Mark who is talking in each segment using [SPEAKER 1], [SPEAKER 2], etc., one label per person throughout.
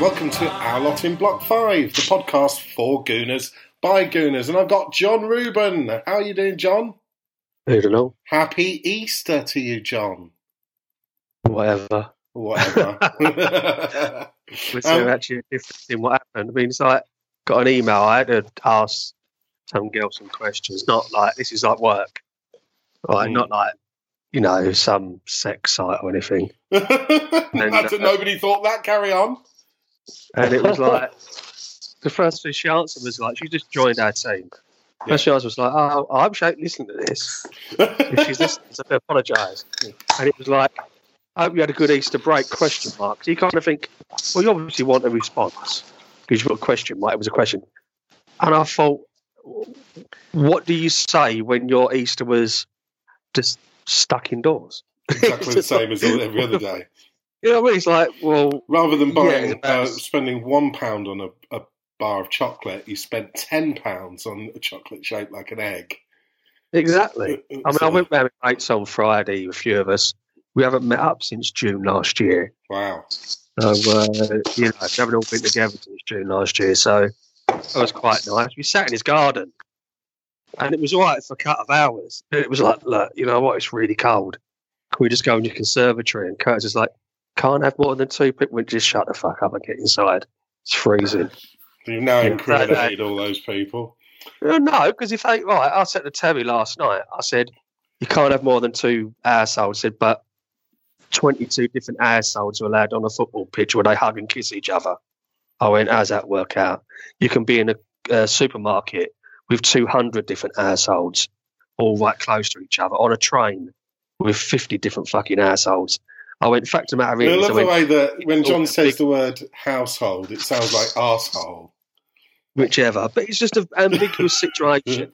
[SPEAKER 1] Hello and welcome to Our Lot in Block 5, the podcast for Gooners by Gooners. And I've got John Rubin. How are you doing, John?
[SPEAKER 2] I don't know.
[SPEAKER 1] Happy Easter to you, John.
[SPEAKER 2] Whatever.
[SPEAKER 1] Whatever.
[SPEAKER 2] Was there
[SPEAKER 1] Um,
[SPEAKER 2] actually a difference in what happened? I mean, it's like got an email. I had to ask some girl some questions. Not like this is like work, like
[SPEAKER 1] Mm.
[SPEAKER 2] not like you know some sex site or anything.
[SPEAKER 1] Imagine nobody thought that. Carry on.
[SPEAKER 2] And it was like the first thing she answered was like she just joined our team. First she answered was like, "Oh, I hope she ain't listening to this. If she's listening, so I apologise." And it was like, "I hope you had a good Easter break?" Question mark. So you kind of think, well, you obviously want a response because you've got a question mark. It was a question, and I thought, what do you say when your Easter was just stuck indoors?
[SPEAKER 1] Exactly the same as every other day.
[SPEAKER 2] You know what I mean? It's like, well,
[SPEAKER 1] Rather than buying,
[SPEAKER 2] it's
[SPEAKER 1] uh, spending one pound on a, a bar of chocolate, you spent ten pounds on a chocolate shaped like an egg.
[SPEAKER 2] exactly. I mean, I went round with mates on Friday, a few of us. We haven't met up since June last year.
[SPEAKER 1] Wow.
[SPEAKER 2] So, uh, you know, we haven't all been together since June last year. So that was quite nice. We sat in his garden and it was all right for a couple of hours. It was like, look, you know what? It's really cold. Can we just go in your conservatory? And Curtis is like, can't have more than two people. Just shut the fuck up and get inside. It's freezing.
[SPEAKER 1] You've now
[SPEAKER 2] Yeah,
[SPEAKER 1] incriminated all those people.
[SPEAKER 2] Uh, no, because if they, right, I said to Terry last night, I said, you can't have more than two assholes. I said, but 22 different assholes are allowed on a football pitch where they hug and kiss each other. I went, how's that work out? You can be in a, uh supermarket with 200 different assholes all right close to each other on a train with 50 different fucking assholes. I went, fact of the matter
[SPEAKER 1] I love
[SPEAKER 2] I
[SPEAKER 1] the way that when John says
[SPEAKER 2] big-
[SPEAKER 1] the word household, it sounds like arsehole.
[SPEAKER 2] whichever. But it's just an ambiguous situation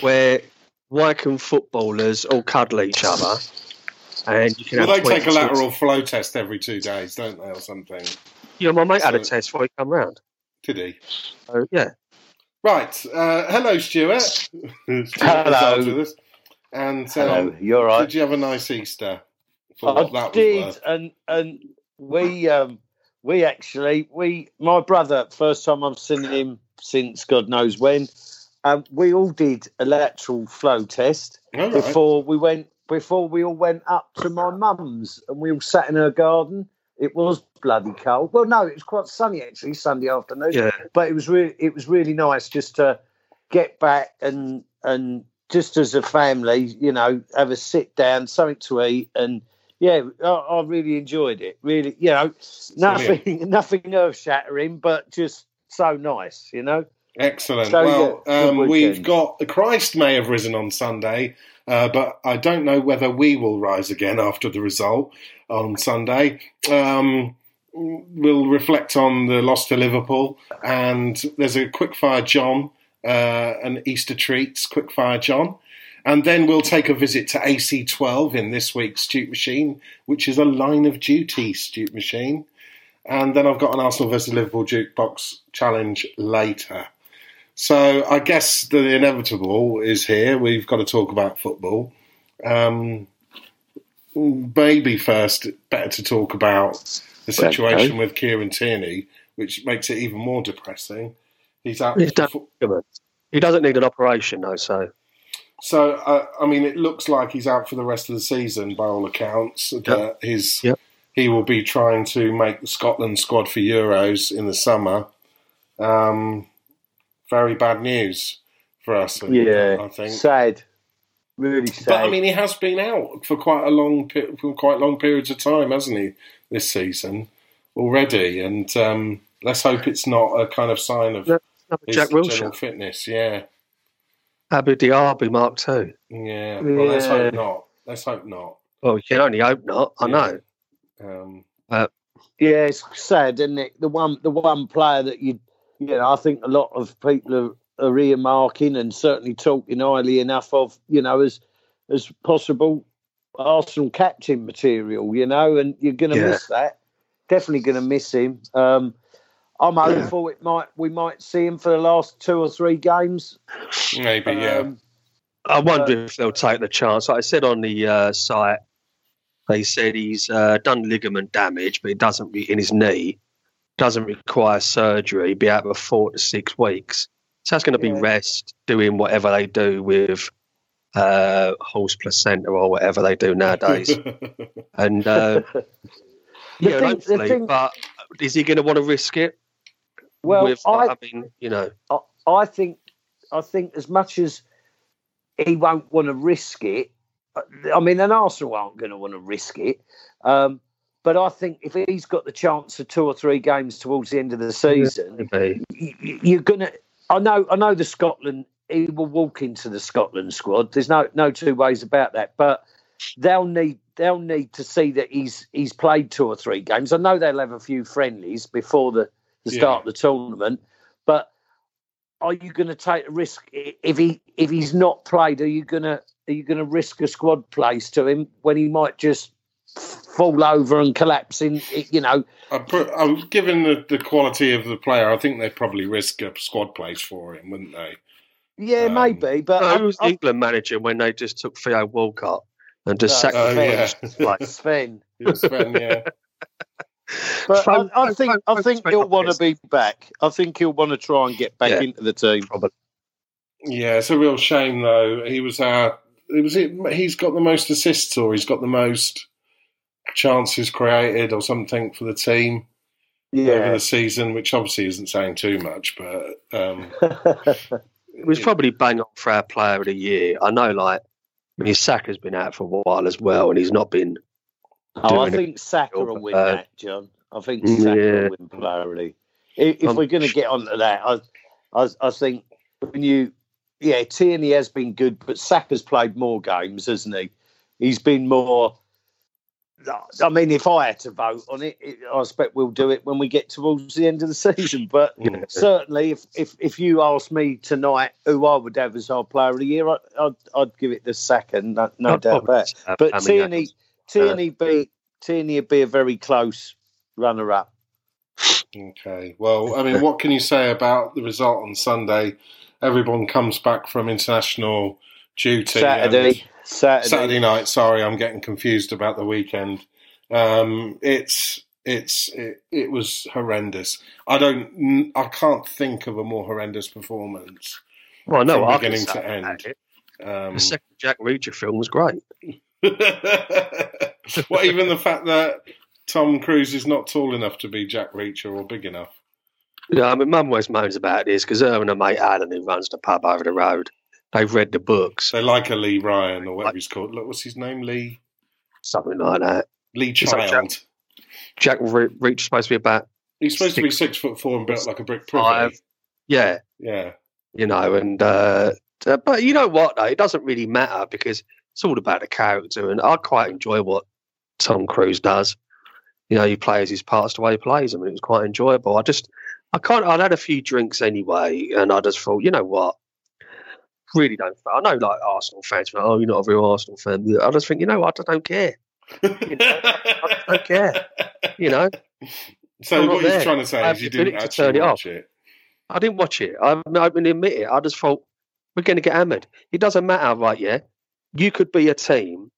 [SPEAKER 2] where why can footballers all cuddle each other and you can
[SPEAKER 1] Well,
[SPEAKER 2] have
[SPEAKER 1] they take a
[SPEAKER 2] 22
[SPEAKER 1] lateral flow test every two days, don't they, or something?
[SPEAKER 2] You know, my mate had a test before he come round.
[SPEAKER 1] Did he?
[SPEAKER 2] So, yeah.
[SPEAKER 1] Right. Uh, hello, Stuart. Stuart
[SPEAKER 3] Hello.
[SPEAKER 1] on with us. And
[SPEAKER 3] Hello,
[SPEAKER 1] um,
[SPEAKER 3] you're right.
[SPEAKER 1] did you have a nice Easter? For
[SPEAKER 3] I
[SPEAKER 1] that
[SPEAKER 3] did,
[SPEAKER 1] worth?
[SPEAKER 3] and and we um we actually we my brother first time I've seen him since God knows when. Um, we all did a lateral flow test
[SPEAKER 1] All right.
[SPEAKER 3] before we went before we all went up to my mum's and we all sat in her garden. It was bloody cold. Well, no, it was quite sunny actually Sunday afternoon.
[SPEAKER 2] Yeah.
[SPEAKER 3] but it was really it was really nice just to get back and and just as a family, you know, have a sit down, something to eat, and yeah, I, I really enjoyed it. Really, you know, nothing nothing earth shattering, but just so nice, you know.
[SPEAKER 1] Excellent.
[SPEAKER 3] So,
[SPEAKER 1] well,
[SPEAKER 3] yeah,
[SPEAKER 1] um, we've got the Christ may have risen on Sunday, uh, but I don't know whether we will rise again after the result on Sunday. Um, we'll reflect on the loss to Liverpool, and there's a quickfire John, uh, an Easter treats quickfire John. And then we'll take a visit to AC12 in this week's Stute Machine, which is a line of duty Stute Machine. And then I've got an Arsenal versus Liverpool jukebox challenge later. So I guess the inevitable is here. We've got to talk about football. Um, maybe first, better to talk about the situation
[SPEAKER 3] okay.
[SPEAKER 1] with Kieran Tierney, which makes it even more depressing. He's out.
[SPEAKER 2] He's done.
[SPEAKER 1] for-
[SPEAKER 2] He doesn't need an operation, though, so.
[SPEAKER 1] So uh, I mean, it looks like he's out for the rest of the season by all accounts. That his
[SPEAKER 2] Yep.
[SPEAKER 1] he will be trying to make the Scotland squad for Euros in the summer. Um, very bad news for us.
[SPEAKER 3] Yeah,
[SPEAKER 1] I think.
[SPEAKER 3] sad, really sad.
[SPEAKER 1] But I mean, he has been out for quite a long, for quite long periods of time, hasn't he? This season already, and um, let's hope it's not a kind of sign of
[SPEAKER 2] No,
[SPEAKER 1] his
[SPEAKER 2] Jack
[SPEAKER 1] general fitness. Yeah,
[SPEAKER 2] Abou Diaby Mark II.
[SPEAKER 1] yeah. Well, let's hope not. Let's hope not.
[SPEAKER 2] Well, you can only hope not. I
[SPEAKER 1] Yeah.
[SPEAKER 2] know.
[SPEAKER 1] Um,
[SPEAKER 3] yeah, it's sad, isn't it? The one, the one player that you, you know, I think a lot of people are, are earmarking and certainly talking highly enough of, you know, as as possible Arsenal captain material, you know, and you're going to
[SPEAKER 2] Yeah.
[SPEAKER 3] miss that. Definitely going to miss him. Um, I'm hopeful it might we might see him for the last two or three games.
[SPEAKER 1] maybe, yeah.
[SPEAKER 3] Um,
[SPEAKER 2] I wonder if they'll take the chance. Like I said on the uh, site, they said he's uh, done ligament damage, but it doesn't be in his knee. doesn't require surgery, be out for four to six weeks. So that's going to be
[SPEAKER 3] Yeah.
[SPEAKER 2] rest, doing whatever they do with uh, horse placenta or whatever they do nowadays. and uh, yeah,
[SPEAKER 3] thing-
[SPEAKER 2] hopefully,
[SPEAKER 3] thing-
[SPEAKER 2] but is he going to want to risk it?
[SPEAKER 3] Well,
[SPEAKER 2] with,
[SPEAKER 3] I,
[SPEAKER 2] I mean, you know,
[SPEAKER 3] I, I think I think as much as he won't want to risk it, I mean, and Arsenal aren't going to want to risk it. Um, but I think if he's got the chance of two or three games towards the end of the season,
[SPEAKER 2] maybe.
[SPEAKER 3] y- y- you're gonna. I know. I know the Scotland. He will walk into the Scotland squad. There's no no two ways about that. But they'll need they'll need to see that he's he's played two or three games. I know they'll have a few friendlies before the, the start of the tournament, but are you going to take a risk if he if he's not played? Are you going to are you going to risk a squad place to him when he might just fall over and collapse in? You know,
[SPEAKER 1] I put, I was given the, the quality of the player, I think they'd probably risk a squad place for him, wouldn't they?
[SPEAKER 3] yeah,
[SPEAKER 1] Um,
[SPEAKER 3] maybe. But
[SPEAKER 2] who was
[SPEAKER 3] I-
[SPEAKER 2] England manager when they just took Theo Walcott and just
[SPEAKER 3] Uh,
[SPEAKER 2] sacked
[SPEAKER 1] Oh, yeah.
[SPEAKER 2] Like,
[SPEAKER 3] Sven.
[SPEAKER 1] Yes, Ben, yeah.
[SPEAKER 3] But
[SPEAKER 2] Phone-
[SPEAKER 3] I, I
[SPEAKER 2] phone-
[SPEAKER 3] think
[SPEAKER 2] phone-
[SPEAKER 3] I think he'll want to be back. I think he'll want to try and get back
[SPEAKER 2] Yeah.
[SPEAKER 3] into the team.
[SPEAKER 2] probably.
[SPEAKER 1] Yeah, it's a real shame though. He was our. It was it. He's got the most assists, or he's got the most chances created, or something for the team over the season, which obviously isn't saying too much. But um,
[SPEAKER 2] It was probably bang on for our player of the year. I know, like, I mean, Saka's been out for a while as well, and he's not been.
[SPEAKER 3] Oh, I
[SPEAKER 2] doing it.
[SPEAKER 3] think Saka will win
[SPEAKER 2] Uh,
[SPEAKER 3] that, John. I think Saka
[SPEAKER 2] yeah.
[SPEAKER 3] will win priority. If, if
[SPEAKER 2] Um,
[SPEAKER 3] we're going to get onto that, I, I, I think when you, yeah, Tierney has been good, but Saka's played more games, hasn't he? He's been more. I mean, if I had to vote on it, it I expect we'll do it when we get towards the end of the season. But
[SPEAKER 1] mm,
[SPEAKER 3] certainly, if, if if you ask me tonight who I would have as our player of the year, I, I'd I'd give it the second, no, no doubt
[SPEAKER 2] probably
[SPEAKER 3] about. it.
[SPEAKER 2] say
[SPEAKER 3] But
[SPEAKER 2] Aubameyang.
[SPEAKER 3] Tierney, Tierney be Tierney would be a very close runner up.
[SPEAKER 1] okay. Well, I mean, what can you say about the result on Sunday? Everyone comes back from international duty.
[SPEAKER 3] Saturday, Saturday,
[SPEAKER 1] Saturday night. Sorry, I'm getting confused about the weekend. Um, it's it's it, it was horrendous. I don't. I can't think of a more horrendous performance.
[SPEAKER 2] Well, no,
[SPEAKER 1] from
[SPEAKER 2] I can
[SPEAKER 1] beginning to end. Um,
[SPEAKER 2] The second Jack Reacher film was great.
[SPEAKER 1] well, even the fact that Tom Cruise is not tall enough to be Jack Reacher or big enough.
[SPEAKER 2] Yeah, I mean, Mum always moans about this because her and her mate Alan, who runs the pub over the road, they've read the books,
[SPEAKER 1] They like a Lee Ryan or whatever he's called. Look, what's his name? Lee
[SPEAKER 2] something like that.
[SPEAKER 1] Lee
[SPEAKER 2] He's like
[SPEAKER 1] Child.
[SPEAKER 2] Jack Re- Reacher's supposed to be about
[SPEAKER 1] He's supposed to be
[SPEAKER 2] Six-
[SPEAKER 1] six foot four and built like a brick privy.
[SPEAKER 2] Yeah,
[SPEAKER 1] Yeah.
[SPEAKER 2] you know, and uh, but you know what though, it doesn't really matter because it's all about the character, and I quite enjoy what Tom Cruise does. You know, he plays his parts the way he plays them, and it was quite enjoyable. I just, I can't. I'd had a few drinks anyway, and I just thought, you know what, really don't. I know, like Arsenal fans, like, oh, you're not a real Arsenal fan. I just think, you know what, I don't care. you know, I don't care. You know,
[SPEAKER 1] So
[SPEAKER 2] I'm
[SPEAKER 1] what he's
[SPEAKER 2] there.
[SPEAKER 1] trying to say
[SPEAKER 2] I
[SPEAKER 1] is you didn't actually
[SPEAKER 2] turn it
[SPEAKER 1] watch it.
[SPEAKER 2] I didn't watch it. I, I can admit it. I just thought we're going to get hammered. It doesn't matter, right? Yeah, you could be a team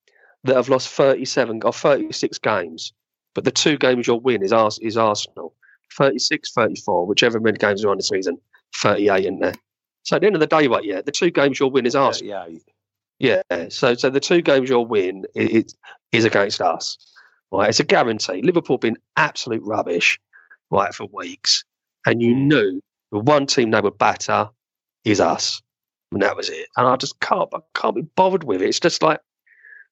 [SPEAKER 2] that have lost thirty-seven or thirty-six games, but the two games you'll win is Ars- is Arsenal. 36, 34, whichever many games are on the season, 38 in there. So at the end of the day, right? Yeah, the two games you'll win is Arsenal.
[SPEAKER 3] yeah,
[SPEAKER 2] Yeah. So so the two games you'll win is, is, is against us. Right. It's a guarantee. Liverpool been absolute rubbish, right, for weeks. And you
[SPEAKER 1] Mm.
[SPEAKER 2] knew the one team they would batter is us. And that was it. And I just can't I can't be bothered with it. It's just like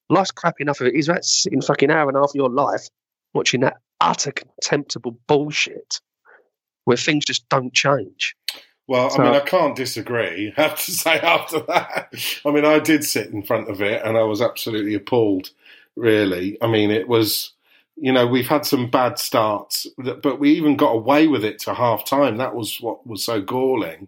[SPEAKER 2] life's crap enough of it. Is that sitting fucking hour and a half of your life watching that utter contemptible bullshit where things just don't change.
[SPEAKER 1] Well,
[SPEAKER 2] So-
[SPEAKER 1] I mean, I can't disagree. I have to say after that. I mean, I did sit in front of it and I was absolutely appalled, really. I mean, it was, you know, we've had some bad starts, but we even got away with it to half time. That was what was so galling,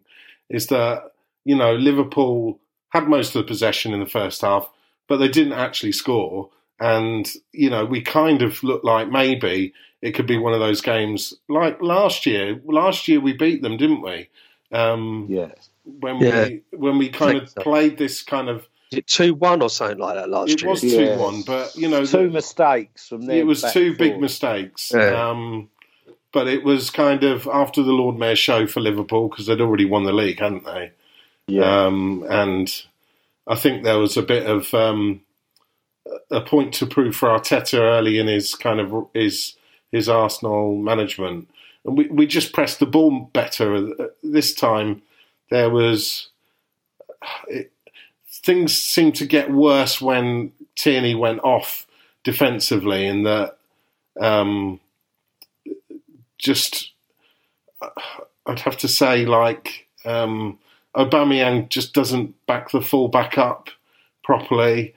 [SPEAKER 1] is that, you know, Liverpool had most of the possession in the first half, but they didn't actually score. And, you know, we kind of looked like maybe it could be one of those games like last year. Last year we beat them, didn't we? Um,
[SPEAKER 3] yeah.
[SPEAKER 1] when
[SPEAKER 2] Yeah.
[SPEAKER 1] we when we kind of
[SPEAKER 2] so.
[SPEAKER 1] played this kind of
[SPEAKER 2] it 2 1 or something like that last
[SPEAKER 1] it
[SPEAKER 2] year?
[SPEAKER 1] It was
[SPEAKER 3] Yeah.
[SPEAKER 1] two one, but you know
[SPEAKER 3] Two
[SPEAKER 1] the-
[SPEAKER 3] mistakes from there.
[SPEAKER 1] it was
[SPEAKER 3] back
[SPEAKER 1] two big mistakes.
[SPEAKER 2] Yeah.
[SPEAKER 1] Um, but it was kind of after the Lord Mayor show for Liverpool because they'd already won the league, hadn't they?
[SPEAKER 3] Yeah.
[SPEAKER 1] Um, and I think there was a bit of um, a point to prove for Arteta early in his kind of his his Arsenal management, and we we just pressed the ball better this time. There was it, things seemed to get worse when Tierney went off defensively, in that um, just I'd have to say like um, Aubameyang just doesn't back the full back up properly,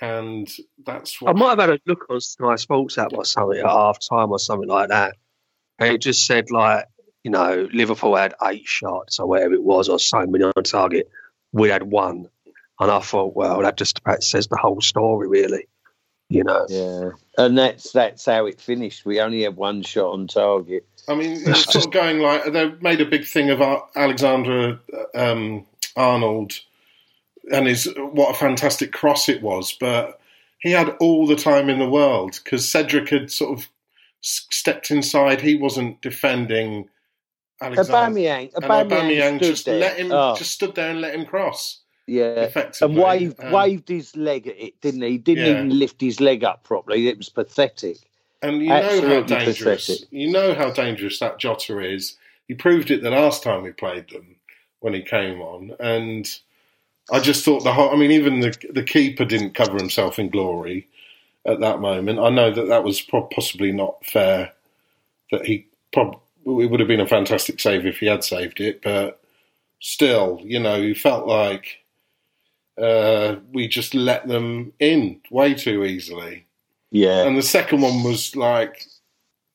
[SPEAKER 1] and that's what
[SPEAKER 2] I might have had a look on Sky Sports app or something at half time or something like that. And it just said like, you know, Liverpool had eight shots or whatever it was, or so many on target. We had one. And I thought, well, that just about says the whole story, really. You know.
[SPEAKER 3] Yeah, and that's that's how it finished. We only had one shot on target.
[SPEAKER 1] I mean, it's sort of going like they made a big thing of Alexander um, Arnold and his what a fantastic cross it was, but he had all the time in the world because Cedric had sort of stepped inside. He wasn't defending Alexander.
[SPEAKER 3] Aubameyang,
[SPEAKER 1] and
[SPEAKER 3] Aubameyang,
[SPEAKER 1] Aubameyang just
[SPEAKER 3] there.
[SPEAKER 1] let him
[SPEAKER 3] Oh,
[SPEAKER 1] just stood there and let him cross.
[SPEAKER 3] Yeah, and waved
[SPEAKER 1] Um,
[SPEAKER 3] waved his leg at it, didn't he? He didn't
[SPEAKER 1] Yeah.
[SPEAKER 3] even lift his leg up properly. It was pathetic.
[SPEAKER 1] And you know how dangerous
[SPEAKER 3] pathetic.
[SPEAKER 1] you know how dangerous that Jota is. He proved it the last time we played them when he came on, and I just thought the whole. I mean, even the the keeper didn't cover himself in glory at that moment. I know that that was pro- possibly not fair. That he prob- it would have been a fantastic save if he had saved it, but still, you know, you felt like uh, we just let them in way too easily.
[SPEAKER 3] Yeah,
[SPEAKER 1] And the second one was like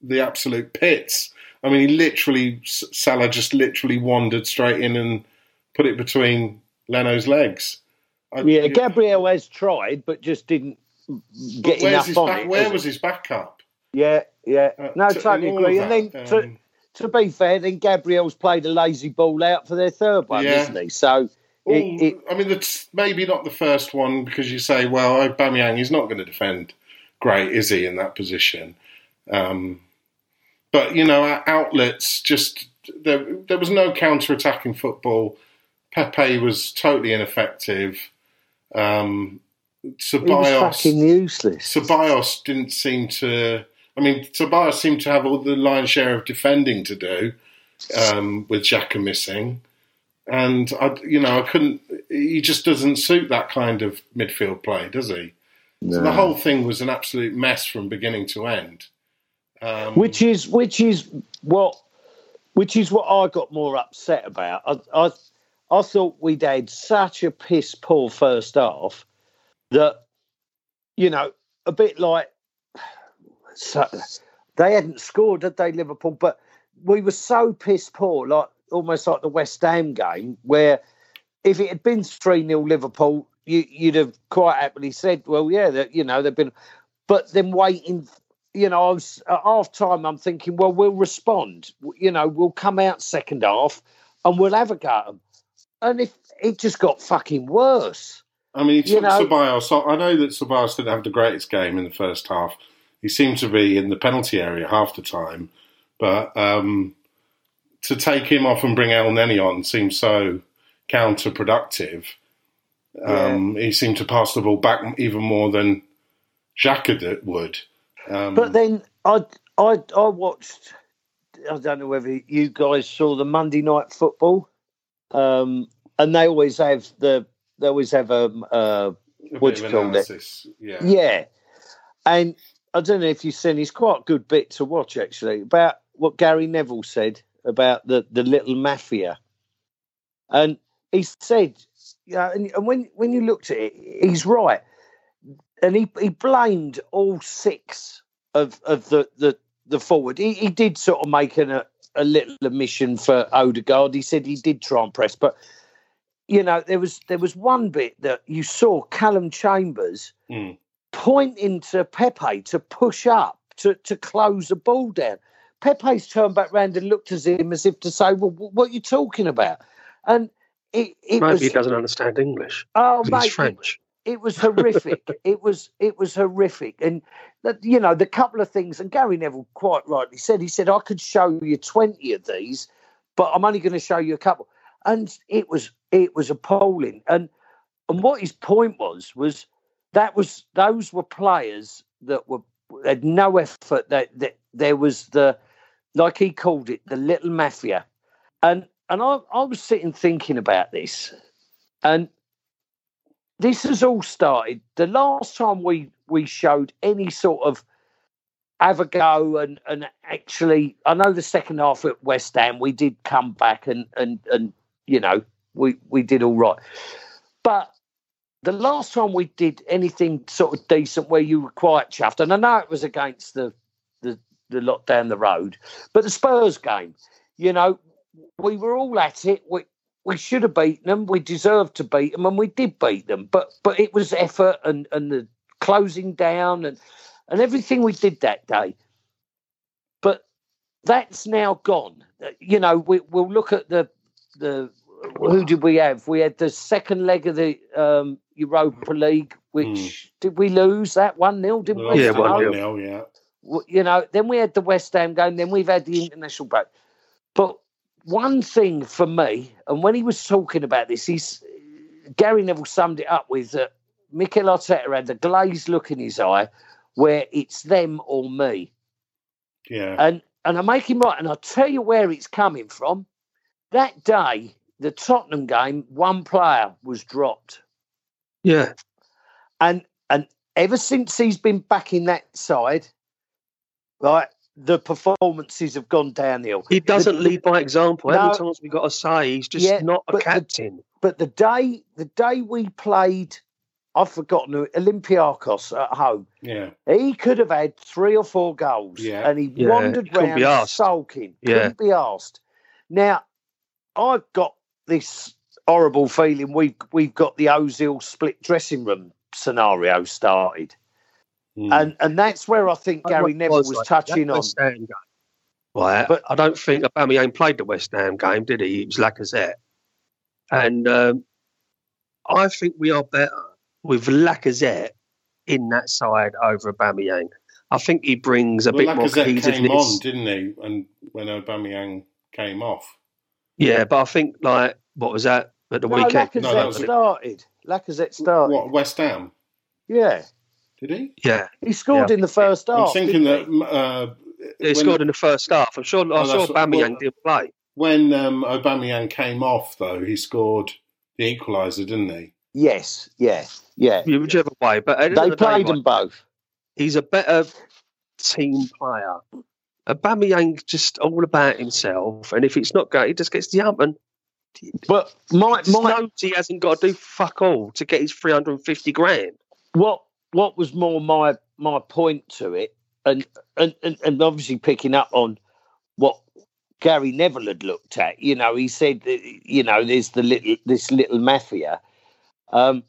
[SPEAKER 1] the absolute pits. I mean, he literally, Salah just literally wandered straight in and put it between Leno's legs. I,
[SPEAKER 3] yeah. Gabriel has tried, but just didn't get enough
[SPEAKER 1] his
[SPEAKER 3] on
[SPEAKER 1] back,
[SPEAKER 3] it.
[SPEAKER 1] Where was
[SPEAKER 3] he?
[SPEAKER 1] his backup?
[SPEAKER 3] Yeah, yeah.
[SPEAKER 1] Uh,
[SPEAKER 3] no,
[SPEAKER 1] to-
[SPEAKER 3] totally
[SPEAKER 1] all
[SPEAKER 3] agree.
[SPEAKER 1] of
[SPEAKER 3] And then
[SPEAKER 1] that,
[SPEAKER 3] to,
[SPEAKER 1] um,
[SPEAKER 3] to be fair, then Gabriel's played a lazy ball out for their third one,
[SPEAKER 1] Yeah.
[SPEAKER 3] isn't he? So
[SPEAKER 1] all-
[SPEAKER 3] it, it,
[SPEAKER 1] I mean, that's maybe not the first one because you say, well, Aubameyang, he's not going to defend great, is he, in that position? Um, but you know, our outlets just there. There was no counter-attacking football. Pepe was totally ineffective. Um,
[SPEAKER 3] he was
[SPEAKER 1] Ceballos,
[SPEAKER 3] fucking useless.
[SPEAKER 1] Ceballos didn't seem to. I mean, Ceballos seemed to have all the lion's share of defending to do um, with Xhaka missing, and I, you know, I couldn't. He just doesn't suit that kind of midfield play, does he? So the whole thing was an absolute mess from beginning to end. Um,
[SPEAKER 3] which is which is what which is what I got more upset about. I I, I thought we'd had such a piss poor first half that you know a bit like so, they hadn't scored, had they, Liverpool? But we were so piss poor, like almost like the West Ham game, where if it had been three 0 Liverpool, you, you'd have quite happily said, "Well, yeah, that you know they've been." But then waiting you know, I was at half time. I'm thinking, well, we'll respond. You know, we'll come out second half and we'll have a go at 'em. And if it just got fucking worse,
[SPEAKER 1] I mean, he
[SPEAKER 3] you
[SPEAKER 1] took
[SPEAKER 3] know-
[SPEAKER 1] Ceballos. I know that Ceballos didn't have the greatest game in the first half. He seemed to be in the penalty area half the time, but um, to take him off and bring Elneny on seems so counterproductive. Um, He seemed to pass the ball back even more than Xhaka would. Um,
[SPEAKER 3] but then I I I watched. I don't know whether you guys saw the Monday night football, um, and they always have the they always have a. Uh,
[SPEAKER 1] a
[SPEAKER 3] what do you call it?
[SPEAKER 1] Yeah.
[SPEAKER 3] Yeah. And I don't know if you've seen, it's quite a good bit to watch actually about what Gary Neville said about the, the little mafia. And he said, yeah, and, and when, when you looked at it, he's right. And he, he blamed all six of, of the, the, the forward. He, he did sort of make an, a, a little omission for Odegaard. He said he did try and press, but you know, there was there was one bit that you saw Callum Chambers
[SPEAKER 1] Mm.
[SPEAKER 3] pointing to Pepe to push up to, to close the ball down. Pepe's turned back round and looked at him as if to say, "Well, what are you talking about?" And it, it
[SPEAKER 2] Maybe
[SPEAKER 3] was
[SPEAKER 2] he doesn't understand English.
[SPEAKER 3] oh
[SPEAKER 2] He's
[SPEAKER 3] mate, it,
[SPEAKER 2] French.
[SPEAKER 3] it was horrific. it was it was horrific, and that you know the couple of things. And Gary Neville quite rightly said he said I could show you twenty of these, but I'm only going to show you a couple. And it was it was appalling. And and what his point was was that was those were players that were had no effort. That that there was the like he called it the little mafia, and and I I was sitting thinking about this, and this has all started. The last time we we showed any sort of have a go and and actually, I know the second half at West Ham we did come back and and and you know we we did all right, but the last time we did anything sort of decent where you were quite chuffed, and I know it was against the the the lot down the road, but the Spurs game, you know, we were all at it. We we should have beaten them. We deserved to beat them, and we did beat them. But but it was effort and and the closing down and and everything we did that day. But that's now gone. You know, we, we'll look at the the who did we have? We had the second leg of the um, Europa League, which mm. did we lose that one 0 Didn't we?
[SPEAKER 2] Yeah, one
[SPEAKER 1] 0 Yeah.
[SPEAKER 3] You know, then we had the West Ham game. Then we've had the international break. But one thing for me, and when he was talking about this, he's Gary Neville summed it up with that Mikel Arteta had the glazed look in his eye, where it's them or me.
[SPEAKER 1] Yeah.
[SPEAKER 3] And and I make him right, and I'll tell you where it's coming from. That day, the Tottenham game, one player was dropped.
[SPEAKER 2] Yeah.
[SPEAKER 3] And and ever since he's been back in that side, right, the performances have gone downhill.
[SPEAKER 2] He doesn't the, lead by example. No, How many times we got to say he's just yeah, not a captain?
[SPEAKER 3] The, but the day the day we played, I've forgotten Olympiacos at home.
[SPEAKER 1] Yeah,
[SPEAKER 3] he could have had three or four goals.
[SPEAKER 1] Yeah,
[SPEAKER 3] and he
[SPEAKER 2] yeah.
[SPEAKER 3] wandered around sulking. Yeah. Couldn't be asked. Now, I've got this horrible feeling we've we've got the Ozil split dressing room scenario started. Mm. And and that's where I think Gary Neville was, was like, touching on.
[SPEAKER 2] Well, but I don't think Aubameyang played the West Ham game, did he? It was Lacazette, and um, I think we are better with Lacazette in that side over Aubameyang. I think he brings a
[SPEAKER 1] well,
[SPEAKER 2] bit
[SPEAKER 1] Lacazette
[SPEAKER 2] more cohesiveness.
[SPEAKER 1] came on, didn't he? And when Aubameyang came off.
[SPEAKER 2] Yeah, but I think like what was that at the
[SPEAKER 3] no,
[SPEAKER 2] weekend?
[SPEAKER 3] Lacazette no, that was started. Lacazette started.
[SPEAKER 1] What West Ham?
[SPEAKER 3] Yeah.
[SPEAKER 1] Did he?
[SPEAKER 2] Yeah.
[SPEAKER 3] He scored yeah. in the first half.
[SPEAKER 1] I'm thinking that. Uh,
[SPEAKER 2] he scored in the first half. I'm sure. I oh, saw Aubameyang well, did play.
[SPEAKER 1] When um, Aubameyang came off, though, he scored the equaliser, didn't he?
[SPEAKER 3] Yes. Yeah. Yeah.
[SPEAKER 2] Whichever way, but
[SPEAKER 3] they the played day, them both.
[SPEAKER 2] He's a better team player. Aubameyang just all about himself, and if it's not going, he just gets the ump. And
[SPEAKER 3] but my my
[SPEAKER 2] he hasn't got to do fuck all to get his three hundred and fifty grand.
[SPEAKER 3] What what was more my my point to it, and, and and and obviously picking up on what Gary Neville had looked at. You know, he said, you know, there's the little this little mafia. Um,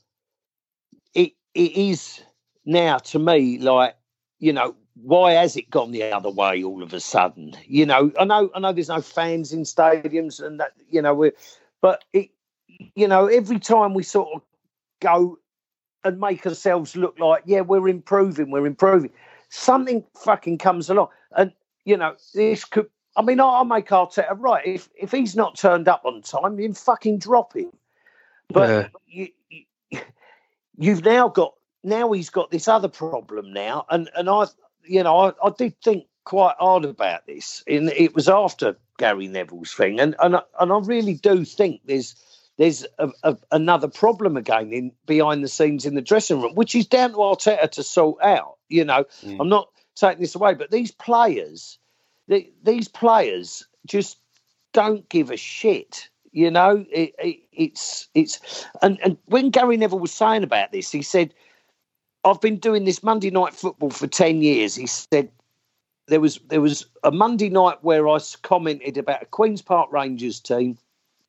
[SPEAKER 3] it it is now to me like you know why has it gone the other way all of a sudden? You know, I know I know there's no fans in stadiums and that you know we but it you know every time we sort of go and make ourselves look like, yeah, we're improving, we're improving. Something fucking comes along. And, you know, this could, I mean, I'll make Arteta right. If if he's not turned up on time, you fucking drop him. But yeah. you, you, you've now got, now he's got this other problem now. And, and I, you know, I, I did think quite hard about this. And it was after Gary Neville's thing. And, and, and I really do think there's, there's a, a, another problem again in behind the scenes in the dressing room, which is down to Arteta to sort out. You know, mm. I'm not taking this away, but these players, the, these players just don't give a shit. You know, it, it, it's it's and and when Gary Neville was saying about this, he said, "I've been doing this Monday night football for ten years." He said there was there was a Monday night where I commented about a Queens Park Rangers team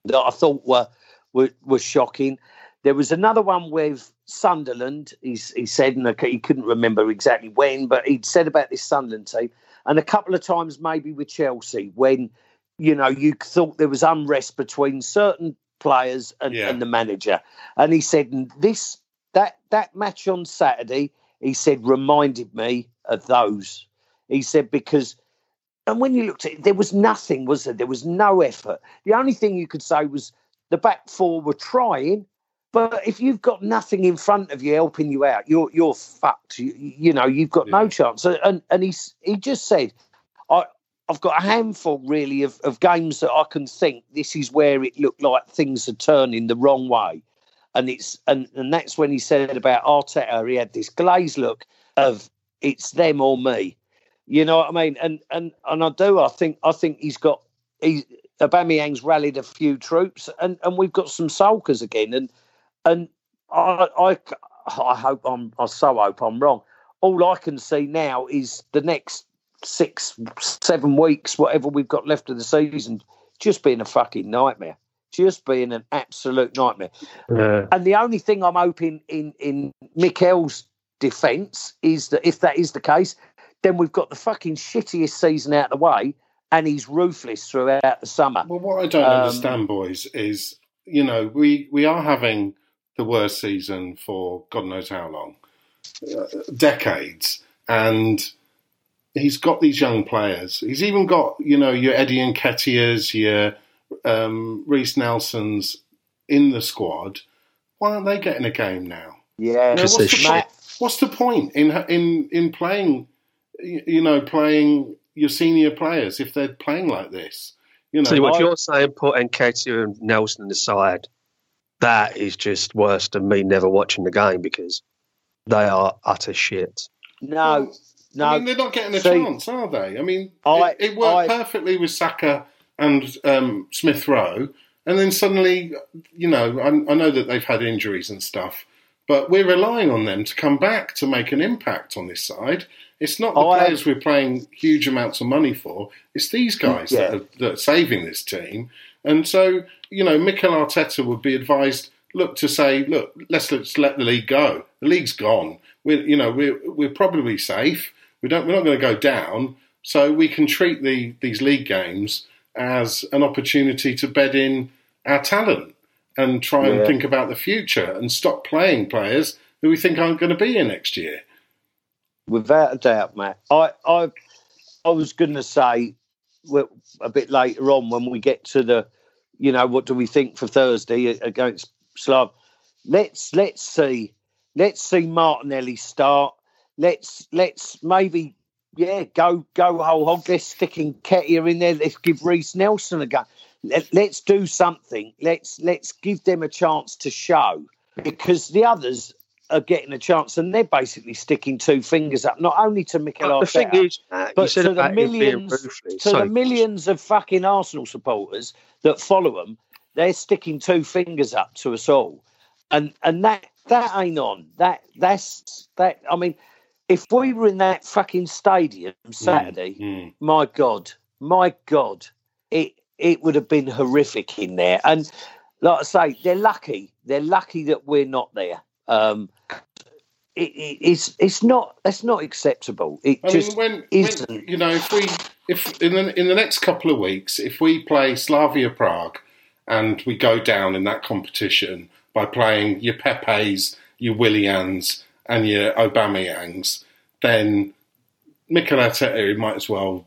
[SPEAKER 3] that I thought were were, was shocking. There was another one with Sunderland. He's, he said, and he couldn't remember exactly when, but he'd said about this Sunderland team, and a couple of times maybe with Chelsea when you know you thought there was unrest between certain players and, yeah. and the manager. And he said, this that that match on Saturday, he said, reminded me of those. He said because, and when you looked at it, there was nothing, was there? There was no effort. The only thing you could say was the back four were trying, but if you've got nothing in front of you helping you out, you're you're fucked. You, you know, you've got yeah. no chance. And and he he just said, I I've got a handful really of, of games that I can think this is where it looked like things are turning the wrong way. And it's and, and that's when he said about Arteta, he had this glazed look of it's them or me. You know what I mean? And and and I do. I think I think he's got he Aubameyang's rallied a few troops, and and we've got some sulkers again. And and I I I hope I'm I so hope I'm wrong. All I can see now is the next six seven weeks, whatever we've got left of the season, just being a fucking nightmare. Just being an absolute nightmare. Yeah. And the only thing I'm hoping in in Mikel's defence is that if that is the case, then we've got the fucking shittiest season out of the way, and he's ruthless throughout the summer.
[SPEAKER 1] Well, what I don't um, understand, boys, is you know we we are having the worst season for God knows how long, uh, decades, and he's got these young players. He's even got you know your Eddie and Nketiahs, your um, Reiss Nelsons in the squad. Why aren't they getting a game now?
[SPEAKER 3] Yeah,
[SPEAKER 1] you know, what's, the, what's the point in in in playing? You know, playing your senior players if they're playing like this. You know,
[SPEAKER 2] so what I, you're saying, put Nketiah and Nelson aside, that is just worse than me never watching the game because they are utter shit.
[SPEAKER 3] No, no. I
[SPEAKER 1] mean, they're not getting a see, chance, are they? I mean, I, it, it, worked I, perfectly with Saka and um, Smith Rowe, and then suddenly, you know, I, I know that they've had injuries and stuff, but we're relying on them to come back to make an impact on this side. It's not the oh, players we're paying huge amounts of money for. It's these mm, guys yeah. that, are, that, are, saving this team. And so, you know, Mikel Arteta would be advised, look, to say, look, let's, let's let the league go. The league's gone. We're, you know, we're, we're probably safe. We don't, we're not going to go down. So we can treat the, these league games as an opportunity to bed in our talent and try and think about the future and stop playing players who we think aren't going to be here next year
[SPEAKER 3] without a doubt, Matt. I I I was going to say a bit later on when we get to the, you know, what do we think for Thursday against Slav? Let's let's see, let's see Martinelli start. Let's let's maybe yeah go go whole hog. Let's stick Nketiah in there. Let's give Reiss Nelson a go. Let, let's do something. Let's let's give them a chance to show because the others are getting a chance, and they're basically sticking two fingers up, not only to Mikel Arteta, the is, uh, but to the millions, to the millions of fucking Arsenal supporters that follow them. They're sticking two fingers up to us all, and and that that ain't on. That that's that. I mean, if we were in that fucking stadium Saturday, mm, mm. my god, my god, it it would have been horrific in there. And like I say, they're lucky. They're lucky that we're not there. Um, it, it, it's it's not that's not acceptable. It I just mean, when, isn't. When,
[SPEAKER 1] you know, if we if in the in the next couple of weeks, if we play Slavia Prague and we go down in that competition by playing your Pepes, your Willians, and your Aubameyangs, then Mikel Arteta might as well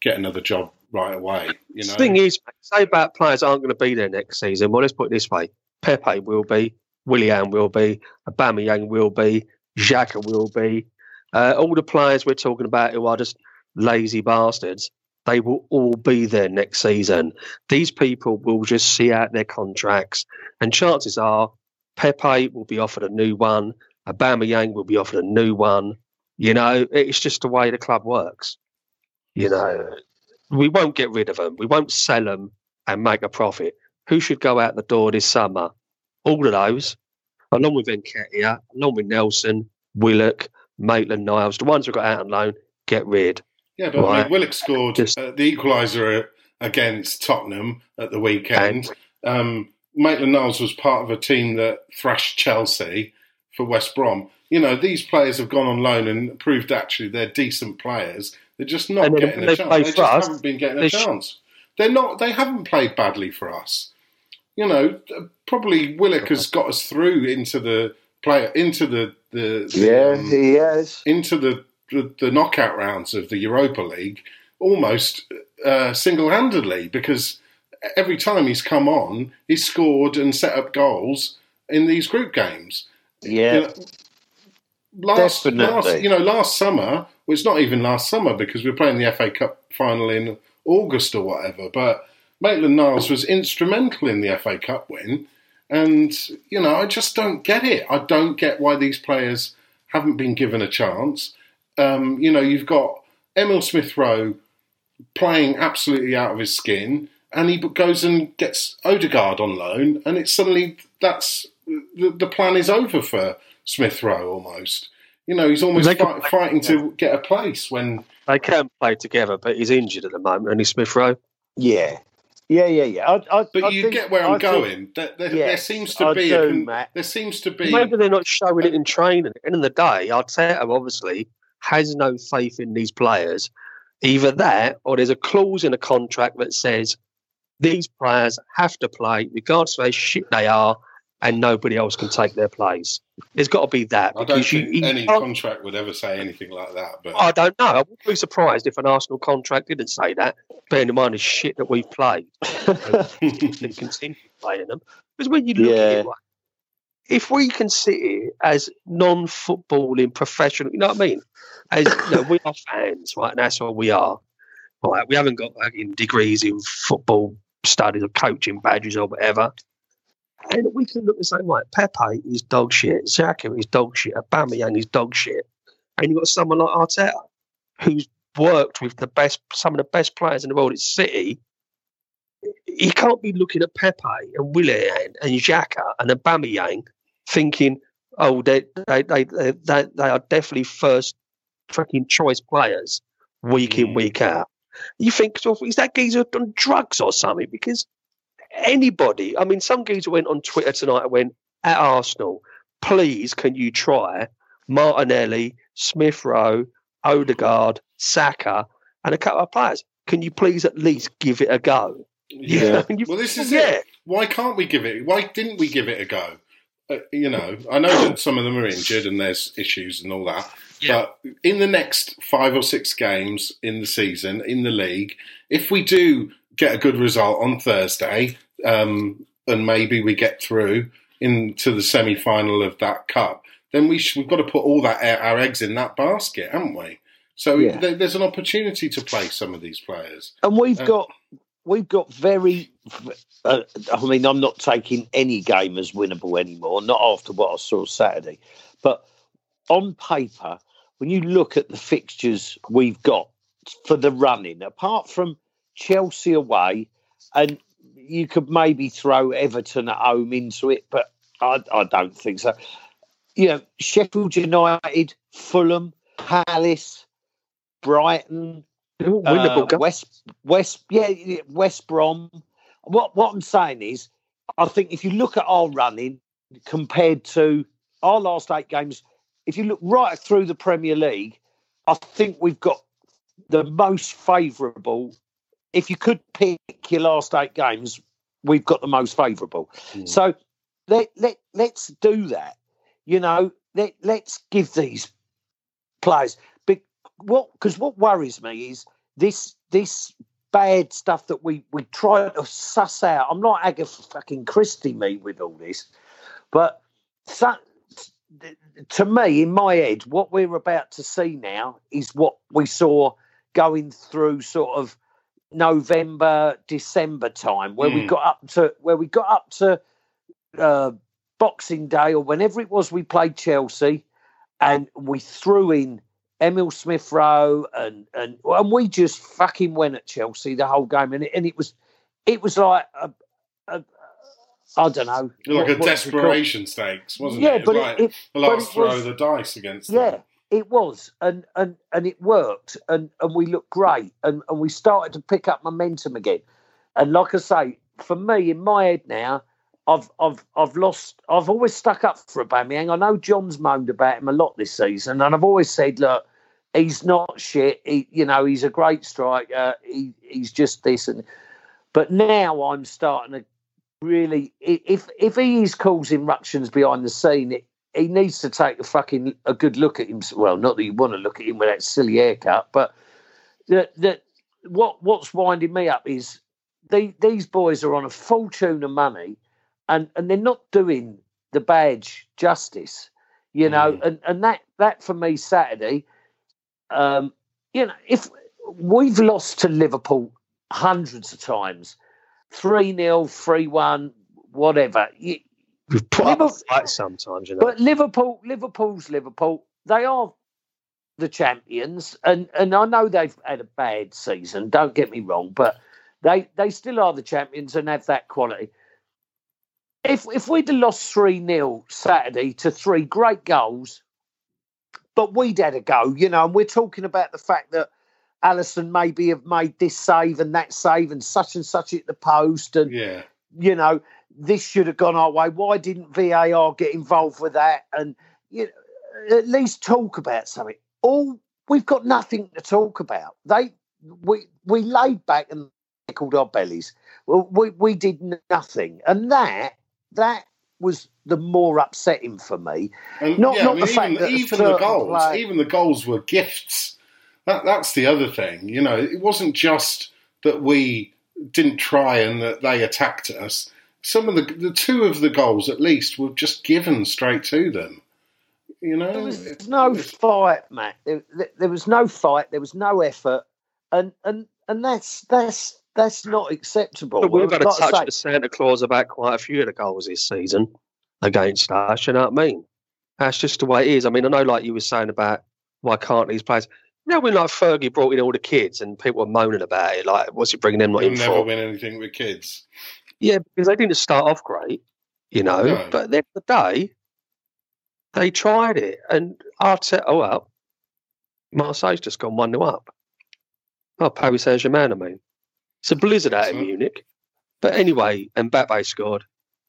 [SPEAKER 1] get another job right away. You know,
[SPEAKER 2] the thing is, say about players aren't going to be there next season. Well, let's put it this way: Pepe will be, Willian will be, Aubameyang will be, Xhaka will be. Uh, all the players we're talking about who are just lazy bastards, they will all be there next season. These people will just see out their contracts, and chances are Pepe will be offered a new one, Aubameyang will be offered a new one. You know, it's just the way the club works. You know, we won't get rid of them. We won't sell them and make a profit. Who should go out the door this summer? all of those, along with Nketiah, along with Nelson, Willock, Maitland Niles, the ones who got out on loan, get rid.
[SPEAKER 1] Yeah, but right? I mean, Willock scored Just, uh, the equaliser against Tottenham at the weekend. Um, Maitland Niles was part of a team that thrashed Chelsea for West Brom. You know, these players have gone on loan and proved actually they're decent players. They're just not getting a chance. They just us, haven't been getting a chance. They're not. They haven't played badly for us you know, probably Willock has got us through into the player into the the, the
[SPEAKER 3] Yeah,
[SPEAKER 1] um,
[SPEAKER 3] he has.
[SPEAKER 1] into the, the the knockout rounds of the Europa League almost uh, single handedly because every time he's come on, he's scored and set up goals in these group games.
[SPEAKER 3] Yeah,
[SPEAKER 1] You know, last,
[SPEAKER 3] Definitely.
[SPEAKER 1] last, you know, last summer. Well, it's not even last summer because we were playing the FA Cup final in August or whatever. But Maitland Niles was instrumental in the FA Cup win, and you know, I just don't get it. I don't get why these players haven't been given a chance. Um, you know, you've got Emil Smith Rowe playing absolutely out of his skin, and he goes and gets Odegaard on loan, and it's suddenly that's the, the plan is over for Smith Rowe almost. You know, he's almost fight,
[SPEAKER 2] play-
[SPEAKER 1] fighting to get a place when
[SPEAKER 2] They can play together, but he's injured at the moment, and he's Smith Rowe.
[SPEAKER 3] yeah, yeah, yeah, yeah. I, I,
[SPEAKER 1] But
[SPEAKER 3] I
[SPEAKER 1] you
[SPEAKER 3] think-
[SPEAKER 1] get where I'm
[SPEAKER 3] I think-
[SPEAKER 1] going. There, there, there
[SPEAKER 3] Yes,
[SPEAKER 1] seems to
[SPEAKER 3] I
[SPEAKER 1] be
[SPEAKER 3] do,
[SPEAKER 1] a
[SPEAKER 3] Matt.
[SPEAKER 1] there seems to be
[SPEAKER 2] Maybe they're not showing it in training. At the end of the day, Arteta obviously has no faith in these players. Either that, or there's a clause in a contract that says these players have to play, regardless of how shit they are, and nobody else can take their place. There's got to be that.
[SPEAKER 1] I don't
[SPEAKER 2] because you-
[SPEAKER 1] think
[SPEAKER 2] you
[SPEAKER 1] any
[SPEAKER 2] can't-
[SPEAKER 1] contract would ever say anything like that. But
[SPEAKER 2] I don't know. I wouldn't be surprised if an Arsenal contract didn't say that, bearing in mind the shit that we've played and continue playing them. Because when you look at it, like, if we can sit here as non-footballing professional, you know what I mean? As you know, we are fans, right? And that's what we are. Right? We haven't got like, in degrees in football studies or coaching badges or whatever. And we can look and say, right, Pepe is dog shit, Xhaka is dog shit, Aubameyang is dog shit, and you've got someone like Arteta who's worked with the best, some of the best players in the world at City. He can't be looking at Pepe and Willian and Xhaka and Aubameyang thinking, oh, they they they they, they, are definitely first fucking choice players week in
[SPEAKER 1] Mm.
[SPEAKER 2] week out. You think, is that geezer on drugs or something? Because anybody, I mean, some geezer went on Twitter tonight and went at Arsenal, please can you try Martinelli, Smith Rowe, Odegaard, Saka, and a couple of players? Can you please at least give it a go?
[SPEAKER 1] yeah.
[SPEAKER 2] And you-
[SPEAKER 1] Well, this is
[SPEAKER 2] yeah.
[SPEAKER 1] it. Why can't we give it? Why didn't we give it a go? Uh, you know, I know that some of them are injured and there's issues and all that.
[SPEAKER 2] Yeah.
[SPEAKER 1] But in the next five or six games in the season in the league, if we do get a good result on Thursday, um, and maybe we get through into the semi final of that cup, then we sh- we've got to put all that our eggs in that basket, haven't we? So
[SPEAKER 3] Yeah.
[SPEAKER 1] there, there's an opportunity to play some of these players.
[SPEAKER 3] and we've
[SPEAKER 1] Uh,
[SPEAKER 3] got we've got very. Uh, I mean, I'm not taking any game as winnable anymore. Not after what I saw Saturday, but on paper, when you look at the fixtures we've got for the running, apart from Chelsea away, and you could maybe throw Everton at home into it, but I, I don't think so. You know, Sheffield United, Fulham, Palace, Brighton,
[SPEAKER 2] They're all winnable
[SPEAKER 3] uh. West West yeah, yeah, West Brom. What what I'm saying is, I think if you look at our running compared to our last eight games, if you look right through the Premier League, I think we've got the most favourable. If you could pick your last eight games, we've got the most favourable.
[SPEAKER 1] Mm.
[SPEAKER 3] So let let let's do that. You know, let let's give these players. But what because what worries me is this this bad stuff that we we try to suss out. I'm not Agatha fucking Christie me with all this, but so, to me in my head, what we're about to see now is what we saw going through sort of November December time, where we
[SPEAKER 1] Mm.
[SPEAKER 3] got up to where we got up to uh, Boxing Day or whenever it was we played Chelsea, and we threw in Emil Smith Rowe and and and we just fucking went at Chelsea the whole game, and it, and it was it was like a, a I don't know,
[SPEAKER 1] Like
[SPEAKER 3] what-
[SPEAKER 1] a
[SPEAKER 3] what do you call it?
[SPEAKER 1] desperation stakes, wasn't
[SPEAKER 3] Yeah,
[SPEAKER 1] it?
[SPEAKER 3] but
[SPEAKER 1] like
[SPEAKER 3] it,
[SPEAKER 1] the
[SPEAKER 3] but
[SPEAKER 1] last
[SPEAKER 3] it
[SPEAKER 1] throw of the dice against
[SPEAKER 3] yeah,
[SPEAKER 1] them.
[SPEAKER 3] It was, and and and it worked, and and we looked great, and and we started to pick up momentum again. And like I say, for me, in my head now, I've I've I've lost. I've always stuck up for Aubameyang. I know John's moaned about him a lot this season, and I've always said, look, he's not shit. He, you know, he's a great striker. He he's just this and. But now I'm starting to really, if if he is causing ructions behind the scene, it he needs to take a fucking a good look at him. Well, not that you want to look at him with that silly haircut, but that that what what's winding me up is the, these boys are on a fortune of money, and and they're not doing the badge justice, you know.
[SPEAKER 1] Mm.
[SPEAKER 3] And and that that for me Saturday, um, you know, if we've lost to Liverpool hundreds of times, three 0 three one, whatever. You,
[SPEAKER 2] We've put up
[SPEAKER 3] Liverpool-
[SPEAKER 2] a fight sometimes, you know.
[SPEAKER 3] but Liverpool, Liverpool's Liverpool. They are the champions, and and I know they've had a bad season. Don't get me wrong, but they they still are the champions and have that quality. If if we'd have lost three 0 Saturday to three great goals, but we'd had a go, you know, and we're talking about the fact that Alisson maybe have made this save and that save and such and such at the post and
[SPEAKER 1] Yeah.
[SPEAKER 3] you know, this should have gone our way. Why didn't VAR get involved with that? And you know, at least talk about something. All we've got nothing to talk about. They we we laid back and tickled our bellies. We we did nothing, and that that was the more upsetting for me.
[SPEAKER 1] And
[SPEAKER 3] Not-
[SPEAKER 1] yeah,
[SPEAKER 3] not
[SPEAKER 1] I mean,
[SPEAKER 3] the fact
[SPEAKER 1] even,
[SPEAKER 3] that
[SPEAKER 1] even the goals,
[SPEAKER 3] play-
[SPEAKER 1] even the goals were gifts. That that's the other thing. You know, it wasn't just that we didn't try and that they attacked us. Some of the the two of the goals at least were just given straight to them. You know,
[SPEAKER 3] There
[SPEAKER 1] It-
[SPEAKER 3] was no
[SPEAKER 1] it's-
[SPEAKER 3] fight, Matt. There, there- there was no fight. There was no effort, and and and that's that's that's not acceptable.
[SPEAKER 2] But we've got to touch
[SPEAKER 3] say,
[SPEAKER 2] the Santa Claus about quite a few of the goals this season against us. You know what I mean? That's just the way it is. I mean, I know, like you were saying about why can't these players? You know, when like Fergie brought in all the kids and people were moaning about it, like, what's he bringing them not
[SPEAKER 1] You'll
[SPEAKER 2] in
[SPEAKER 1] never
[SPEAKER 2] for?
[SPEAKER 1] win anything with kids.
[SPEAKER 2] Yeah, because they didn't start off great, you know.
[SPEAKER 1] No.
[SPEAKER 2] But at the end of the day, they tried it, and Arteta. Oh well, Marseille's just gone one 0 up. Oh, Paris Saint Germain. I mean, it's a blizzard out in
[SPEAKER 1] So-
[SPEAKER 2] Munich. But anyway, and Mbappe scored.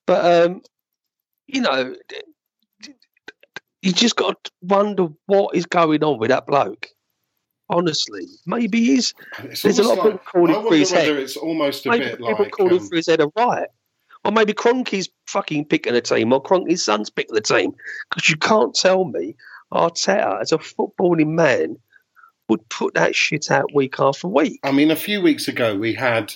[SPEAKER 2] But um, you know, you just got to wonder what is going on with that bloke. Honestly, maybe he's
[SPEAKER 1] It's
[SPEAKER 2] There's a lot of people calling for his head.
[SPEAKER 1] it's almost a
[SPEAKER 2] maybe
[SPEAKER 1] bit
[SPEAKER 2] people
[SPEAKER 1] like
[SPEAKER 2] calling
[SPEAKER 1] um,
[SPEAKER 2] for his head a riot. Or maybe Kroenke's fucking picking a team, or Kroenke's son's picking the team. Because you can't tell me Arteta, as a footballing man, would put that shit out week after week.
[SPEAKER 1] I mean, a few weeks ago we had,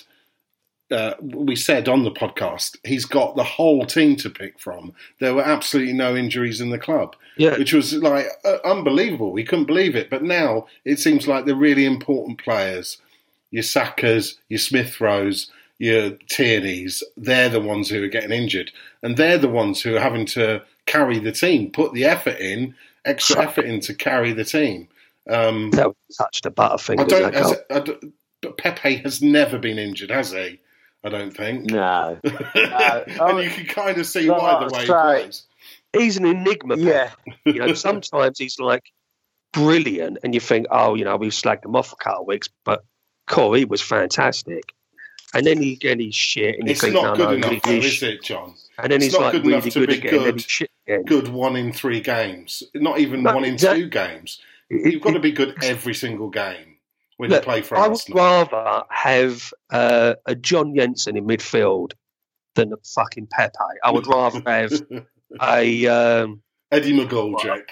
[SPEAKER 1] uh, we said on the podcast, he's got the whole team to pick from. There were absolutely no injuries in the club,
[SPEAKER 2] Yeah,
[SPEAKER 1] which was like uh, unbelievable. We couldn't believe it. But now it seems like the really important players, your Sakas, your Smith Rowes, your Tierneys, they're the ones who are getting injured. And they're the ones who are having to carry the team, put the effort in, extra effort in to carry the team. Um,
[SPEAKER 2] that would touch the butterfingers.
[SPEAKER 1] I don't,
[SPEAKER 2] that
[SPEAKER 1] I don't- but Pepe has never been injured, has he? I don't think.
[SPEAKER 3] no, uh,
[SPEAKER 1] and
[SPEAKER 3] Oh,
[SPEAKER 1] you can kind of see
[SPEAKER 3] like
[SPEAKER 1] why the way he plays.
[SPEAKER 2] He's an enigma.
[SPEAKER 3] yeah,
[SPEAKER 2] You know, sometimes he's like brilliant, and you think, oh, you know, we've slagged him off a couple of weeks, but Corey was fantastic. And then he get his shit, and you think,
[SPEAKER 1] not
[SPEAKER 2] no,
[SPEAKER 1] good
[SPEAKER 2] no,
[SPEAKER 1] enough,
[SPEAKER 2] he's
[SPEAKER 1] though, is it, John?
[SPEAKER 2] And then
[SPEAKER 1] It's
[SPEAKER 2] he's
[SPEAKER 1] not
[SPEAKER 2] like
[SPEAKER 1] good
[SPEAKER 2] really
[SPEAKER 1] enough to
[SPEAKER 2] good
[SPEAKER 1] be
[SPEAKER 2] again,
[SPEAKER 1] good.
[SPEAKER 2] shit again.
[SPEAKER 1] Good one in three games, not even
[SPEAKER 2] No,
[SPEAKER 1] one in
[SPEAKER 2] that-
[SPEAKER 1] two games.
[SPEAKER 2] It-
[SPEAKER 1] You've got to be good every single game when
[SPEAKER 2] Look,
[SPEAKER 1] you play for
[SPEAKER 2] I would rather have uh, a John Jensen in midfield than a fucking Pepe. I would rather have a um,
[SPEAKER 1] Eddie McGoldrick.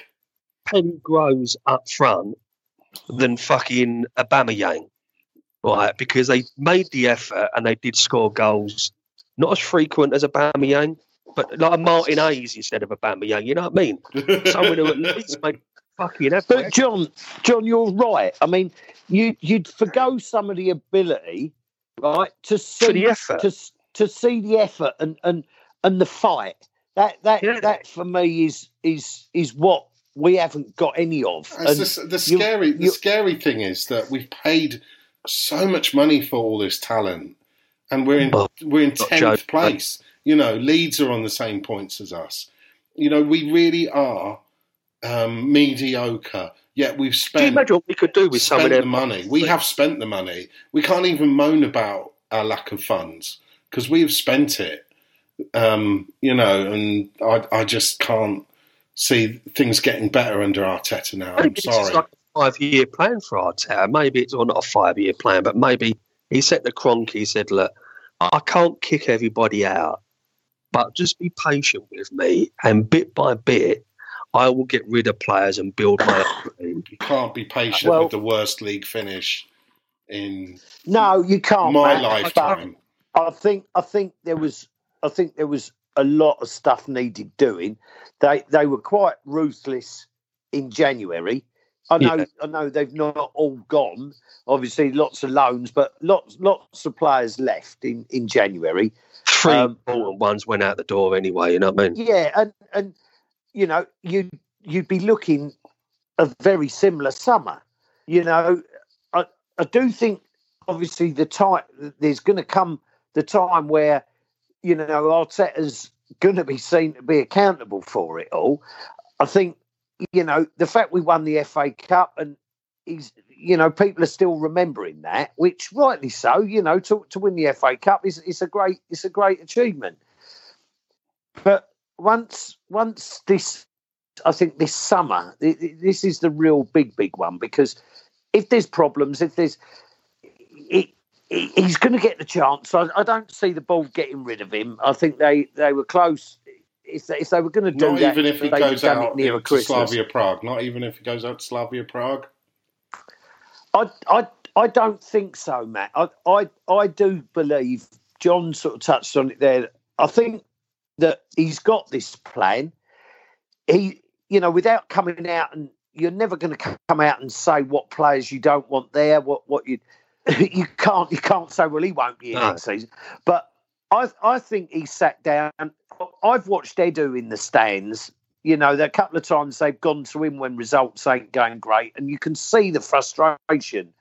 [SPEAKER 2] Perry Groves up front than fucking Aubameyang, right? Because they made the effort and they did score goals, not as frequent as Aubameyang, but like a Martin Hayes instead of Aubameyang. You know what I mean? Someone who at least made fucking effort.
[SPEAKER 3] but John, John, you're right. I mean, you you'd forgo some of the ability, right, to see
[SPEAKER 2] For the effort.
[SPEAKER 3] to to see the effort and and and the fight. That that
[SPEAKER 2] Yeah.
[SPEAKER 3] that for me is is is what we haven't got any of.
[SPEAKER 1] It's
[SPEAKER 3] And
[SPEAKER 1] the, the
[SPEAKER 3] you-
[SPEAKER 1] scary, the scary thing is that we've paid so much money for all this talent, and we're in
[SPEAKER 2] Well,
[SPEAKER 1] we're in tenth
[SPEAKER 2] joking.
[SPEAKER 1] place. You know, Leeds are on the same points as us. You know, we really are um, mediocre. Yet we've spent.
[SPEAKER 2] Do you imagine what we could do with some of
[SPEAKER 1] the money. We have spent the money. We can't even moan about our lack of funds because we have spent it. Um, you know, and I, I just can't see things getting better under Arteta now. I'm
[SPEAKER 2] Maybe this is
[SPEAKER 1] sorry.
[SPEAKER 2] like a five-year plan for Arteta. Maybe it's or not a five-year plan, but maybe he set the cronk. He said, "Look, I can't kick everybody out, but just be patient with me, and bit by bit, I will get rid of players and build my own team.
[SPEAKER 1] You can't be patient
[SPEAKER 3] Well-
[SPEAKER 1] with the worst league finish in
[SPEAKER 3] No, you can't.
[SPEAKER 1] my
[SPEAKER 3] Matt,
[SPEAKER 1] lifetime.
[SPEAKER 3] I think I think there was I think there was a lot of stuff needed doing. They they were quite ruthless in January. I know
[SPEAKER 2] Yeah.
[SPEAKER 3] I know they've not all gone. Obviously, lots of loans, but lots lots of players left in in January.
[SPEAKER 2] Three
[SPEAKER 3] Um,
[SPEAKER 2] important ones went out the door anyway. You know what I mean?
[SPEAKER 3] Yeah, and and you know you you'd be looking a very similar summer. You know, I I do think obviously the time there's going to come the time where you know Arteta's going to be seen to be accountable for it all. I think you know the fact we won the FA Cup and he's you know people are still remembering that, which rightly so. You know to to win the FA Cup is it's a great it's a great achievement. But once once this, I think this summer, th- th- this is the real big big one because if there's problems, if there's, it, he's going to get the chance. I, I don't see the ball getting rid of him. I think they they were close. If they, if they were going to do
[SPEAKER 1] Not
[SPEAKER 3] that,
[SPEAKER 1] even if he goes out
[SPEAKER 3] nearer
[SPEAKER 1] to Slavia Prague. Not even if he goes out to Slavia Prague.
[SPEAKER 3] I, I, I don't think so, Matt. I, I, I do believe John sort of touched on it there. I think that he's got this plan. He, you know, without coming out and you're never going to come out and say what players you don't want there. What, what you, you can't, you can't say. Well, he won't be in
[SPEAKER 2] No.
[SPEAKER 3] next season. But I, I think he sat down. I've watched Edu in the stands you know, there are a couple of times they've gone to him when results ain't going great, and you can see the frustration.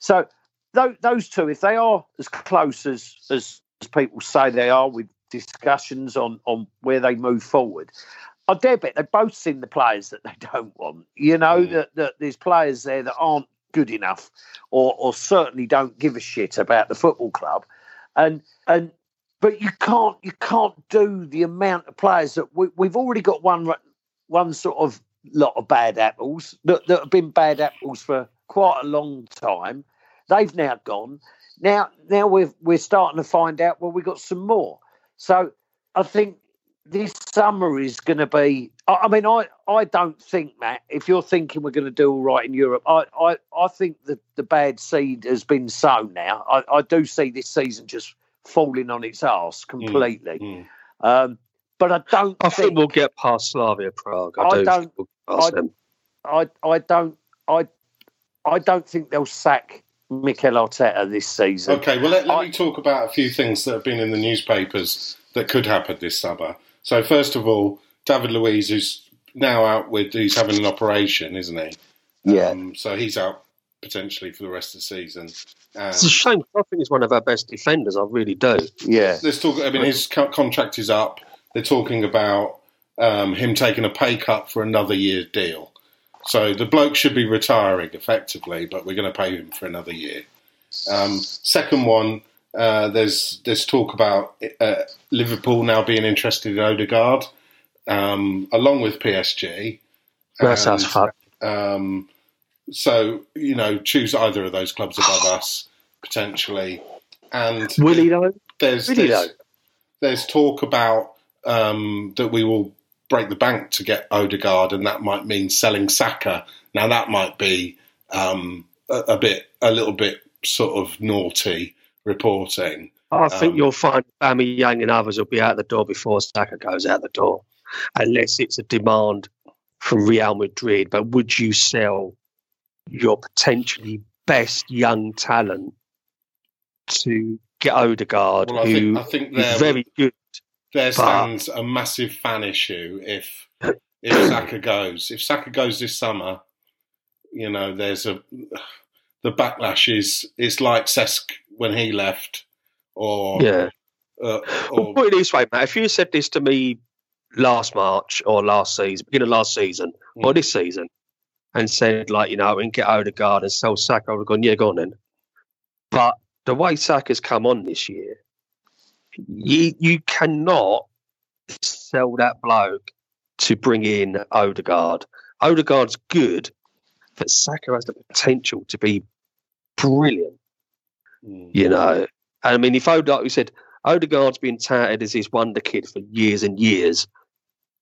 [SPEAKER 3] So those, those two, if they are as close as, as as people say they are with discussions on on where they move forward, I dare bet they've both seen the players that they don't want. You know
[SPEAKER 1] Mm.
[SPEAKER 3] that, that there's players there that aren't good enough, or or certainly don't give a shit about the football club, and and but you can't you can't do the amount of players that we, we've already got one one sort of lot of bad apples that, that have been bad apples for quite a long time. They've now gone. Now now we're we're starting to find out well we've got some more. So I think this summer is going to be. I, mean, I, I don't think Matt. If you're thinking we're going to do all right in Europe, I, I, I think the, the bad seed has been sown now. I, I do see this season just falling on its arse completely.
[SPEAKER 1] Mm.
[SPEAKER 3] Um, but I don't.
[SPEAKER 2] I
[SPEAKER 3] think
[SPEAKER 2] think we'll get past Slavia Prague. I,
[SPEAKER 3] I
[SPEAKER 2] do
[SPEAKER 3] don't-
[SPEAKER 2] think we'll get past
[SPEAKER 3] I-
[SPEAKER 2] them.
[SPEAKER 3] I I don't I I don't think they'll sack Mikel Arteta this season.
[SPEAKER 1] Okay, well, let, let
[SPEAKER 3] I-
[SPEAKER 1] me talk about a few things that have been in the newspapers that could happen this summer. So, first of all, David Luiz, who's now out with, he's having an operation, isn't he?
[SPEAKER 3] Yeah.
[SPEAKER 1] Um, so he's out potentially for the rest of the season. And
[SPEAKER 2] It's a shame. 'cause I think he's one of our best defenders. I really do.
[SPEAKER 3] Yeah.
[SPEAKER 1] there's talk. I mean, his contract is up. They're talking about um, him taking a pay cut for another year deal. So the bloke should be retiring effectively, but we're going to pay him for another year. Um, second one, uh, there's there's talk about uh, Liverpool now being interested in Odegaard, um, along with PSG.
[SPEAKER 2] That sounds fun.
[SPEAKER 1] um, so you know, choose either of those clubs above us potentially. And
[SPEAKER 2] Will he though?
[SPEAKER 1] there's
[SPEAKER 2] Really
[SPEAKER 1] there's,
[SPEAKER 2] though?
[SPEAKER 1] there's talk about um, that we will break the bank to get Odegaard, and that might mean selling Saka. Now that might be um, a, a bit, a little bit sort of naughty reporting.
[SPEAKER 2] I think
[SPEAKER 1] Um,
[SPEAKER 2] you'll find Aubameyang and others will be out the door before Saka goes out the door, unless it's a demand from Real Madrid. But would you sell your potentially best young talent to get Odegaard,
[SPEAKER 1] Well, I
[SPEAKER 2] who
[SPEAKER 1] think I think
[SPEAKER 2] is very good?
[SPEAKER 1] There
[SPEAKER 2] but-
[SPEAKER 1] stands a massive fan issue if if Saka goes. If Saka goes this summer, you know, there's a the backlash is is like Cesc when he left, or
[SPEAKER 2] Yeah.
[SPEAKER 1] uh, or
[SPEAKER 2] put it this way, Matt. If you said this to me last March or last season, beginning of last season or
[SPEAKER 1] Mm.
[SPEAKER 2] this season, and said like you know, can get Odegaard and sell Saka, I would have gone, yeah, go on then. But the way Saka's come on this year, you you cannot sell that bloke to bring in Odegaard. Odegaard's good, but Saka has the potential to be brilliant
[SPEAKER 1] Mm.
[SPEAKER 2] you know. And I mean, if Odegaard, we said Odegaard's been touted as his wonder kid for years and years,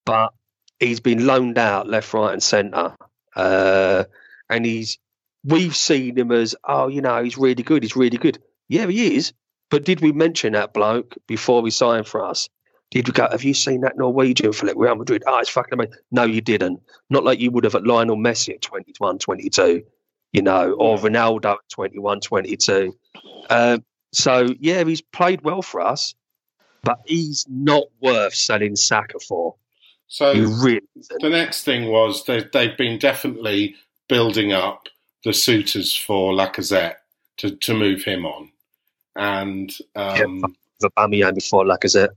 [SPEAKER 2] but he's been loaned out left, right, and centre, uh, and he's we've seen him as oh, you know, he's really good. He's really good. Yeah, he is. But did we mention that bloke before we signed for us? Did we go, have you seen that Norwegian flick Real Madrid? Oh, it's fucking amazing. No, you didn't. Not like you would have at Lionel Messi at 21, 22, you know, or Ronaldo at 21, 22. Um, so, yeah, he's played well for us, but he's not worth selling Saka for.
[SPEAKER 1] So
[SPEAKER 2] really
[SPEAKER 1] the next thing was they, they've been definitely building up the suitors for Lacazette to, to move him on. And um,
[SPEAKER 2] yeah, Aubameyang before Lacazette.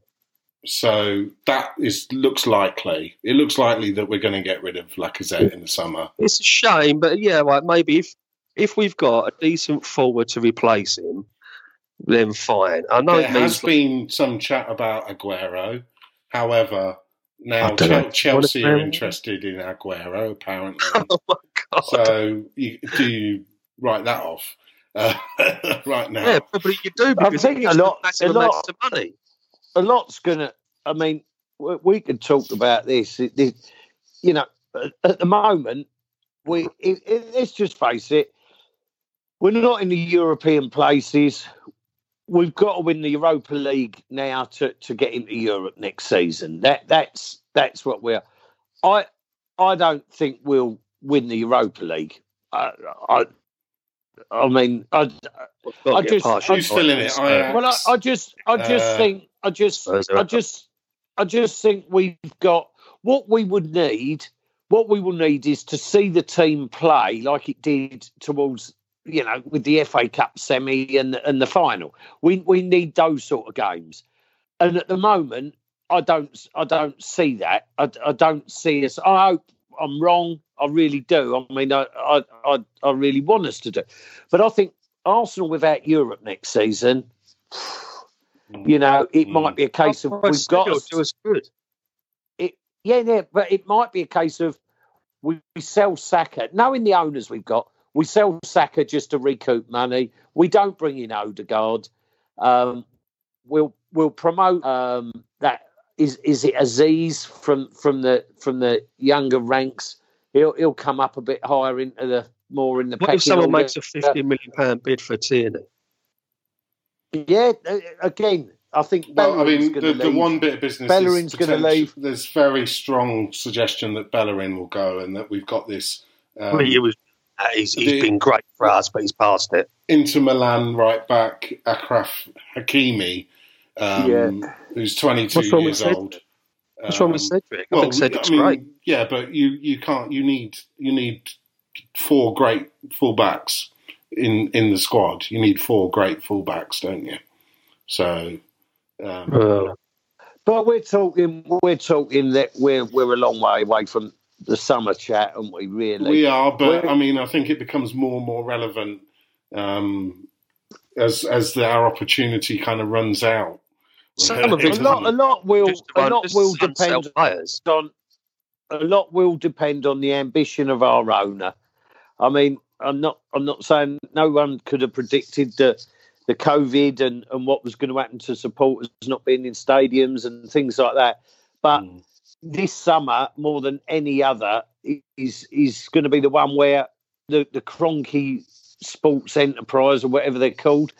[SPEAKER 1] So that is looks likely. It looks likely that we're going to get rid of Lacazette in the summer.
[SPEAKER 2] It's a shame, but yeah, like maybe if if we've got a decent forward to replace him, then fine. I know
[SPEAKER 1] there has been some chat about Aguero. However, now Chelsea are interested in Aguero apparently.
[SPEAKER 2] Oh my god!
[SPEAKER 1] So you, do you write that off uh, right now?
[SPEAKER 2] Yeah, probably you do because I think a lot, a lot of money
[SPEAKER 3] a lot's going to. I mean, we could talk about this. It, it, you know, at the moment, we it, let's just face it. We're not in the European places. We've got to win the Europa League now to, to get into Europe next season. That that's that's what we're. I I don't think we'll win the Europa League. I I, I mean, I, I just
[SPEAKER 1] who's filling it?
[SPEAKER 3] well, I, I just I just uh, think I just, I just, I just think we've got what we would need. What we will need is to see the team play like it did towards, you know, with the FA Cup semi and and the final. We we need those sort of games, and at the moment, I don't, I don't see that. I, I don't see us. I hope I'm wrong. I really do. I mean, I, I, I, I really want us to do, but I think Arsenal without Europe next season. You know, it might mm. be a case of we've got
[SPEAKER 2] to do us good.
[SPEAKER 3] It, yeah, yeah, but it might be a case of we, we sell Saka, knowing the owners we've got. We sell Saka just to recoup money. We don't bring in Odegaard. Um, we'll we'll promote um, that. Is is it Azeez from from the from the younger ranks? He'll he'll come up a bit higher into the more in the.
[SPEAKER 2] What if someone makes a fifty million pound bid for Tierney?
[SPEAKER 3] Yeah, uh, again, I think. Well, I mean,
[SPEAKER 1] the, the, one bit of business
[SPEAKER 3] Bellerin's going to leave.
[SPEAKER 1] There's very strong suggestion that Bellerin will go, and that we've got this.
[SPEAKER 2] Um, well, he was. Uh, he's, he's the, been great for us, but he's past it.
[SPEAKER 1] Inter Milan right back Achraf Hakimi, um, yeah. who's 22 years old.
[SPEAKER 2] What's wrong with um, Cedric? I well, think Cedric's I mean, great.
[SPEAKER 1] Yeah, but you, you can't. You need you need four great fullbacks in in the squad. You need four great fullbacks, don't you? So, um, uh,
[SPEAKER 3] but we're talking we're talking that we're we're a long way away from the summer chat, aren't we? Really,
[SPEAKER 1] we are. But we're, I mean, I think it becomes more and more relevant um, as as the, our opportunity kind of runs out.
[SPEAKER 3] Some of it, a lot, a lot will, a lot will depend on, a lot will depend on the ambition of our owner. I mean, I'm not. I'm not saying no one could have predicted the the COVID and and what was going to happen to supporters not being in stadiums and things like that. But mm. this summer, more than any other, is is going to be the one where the the Kroenke Sports Enterprise or whatever they're called,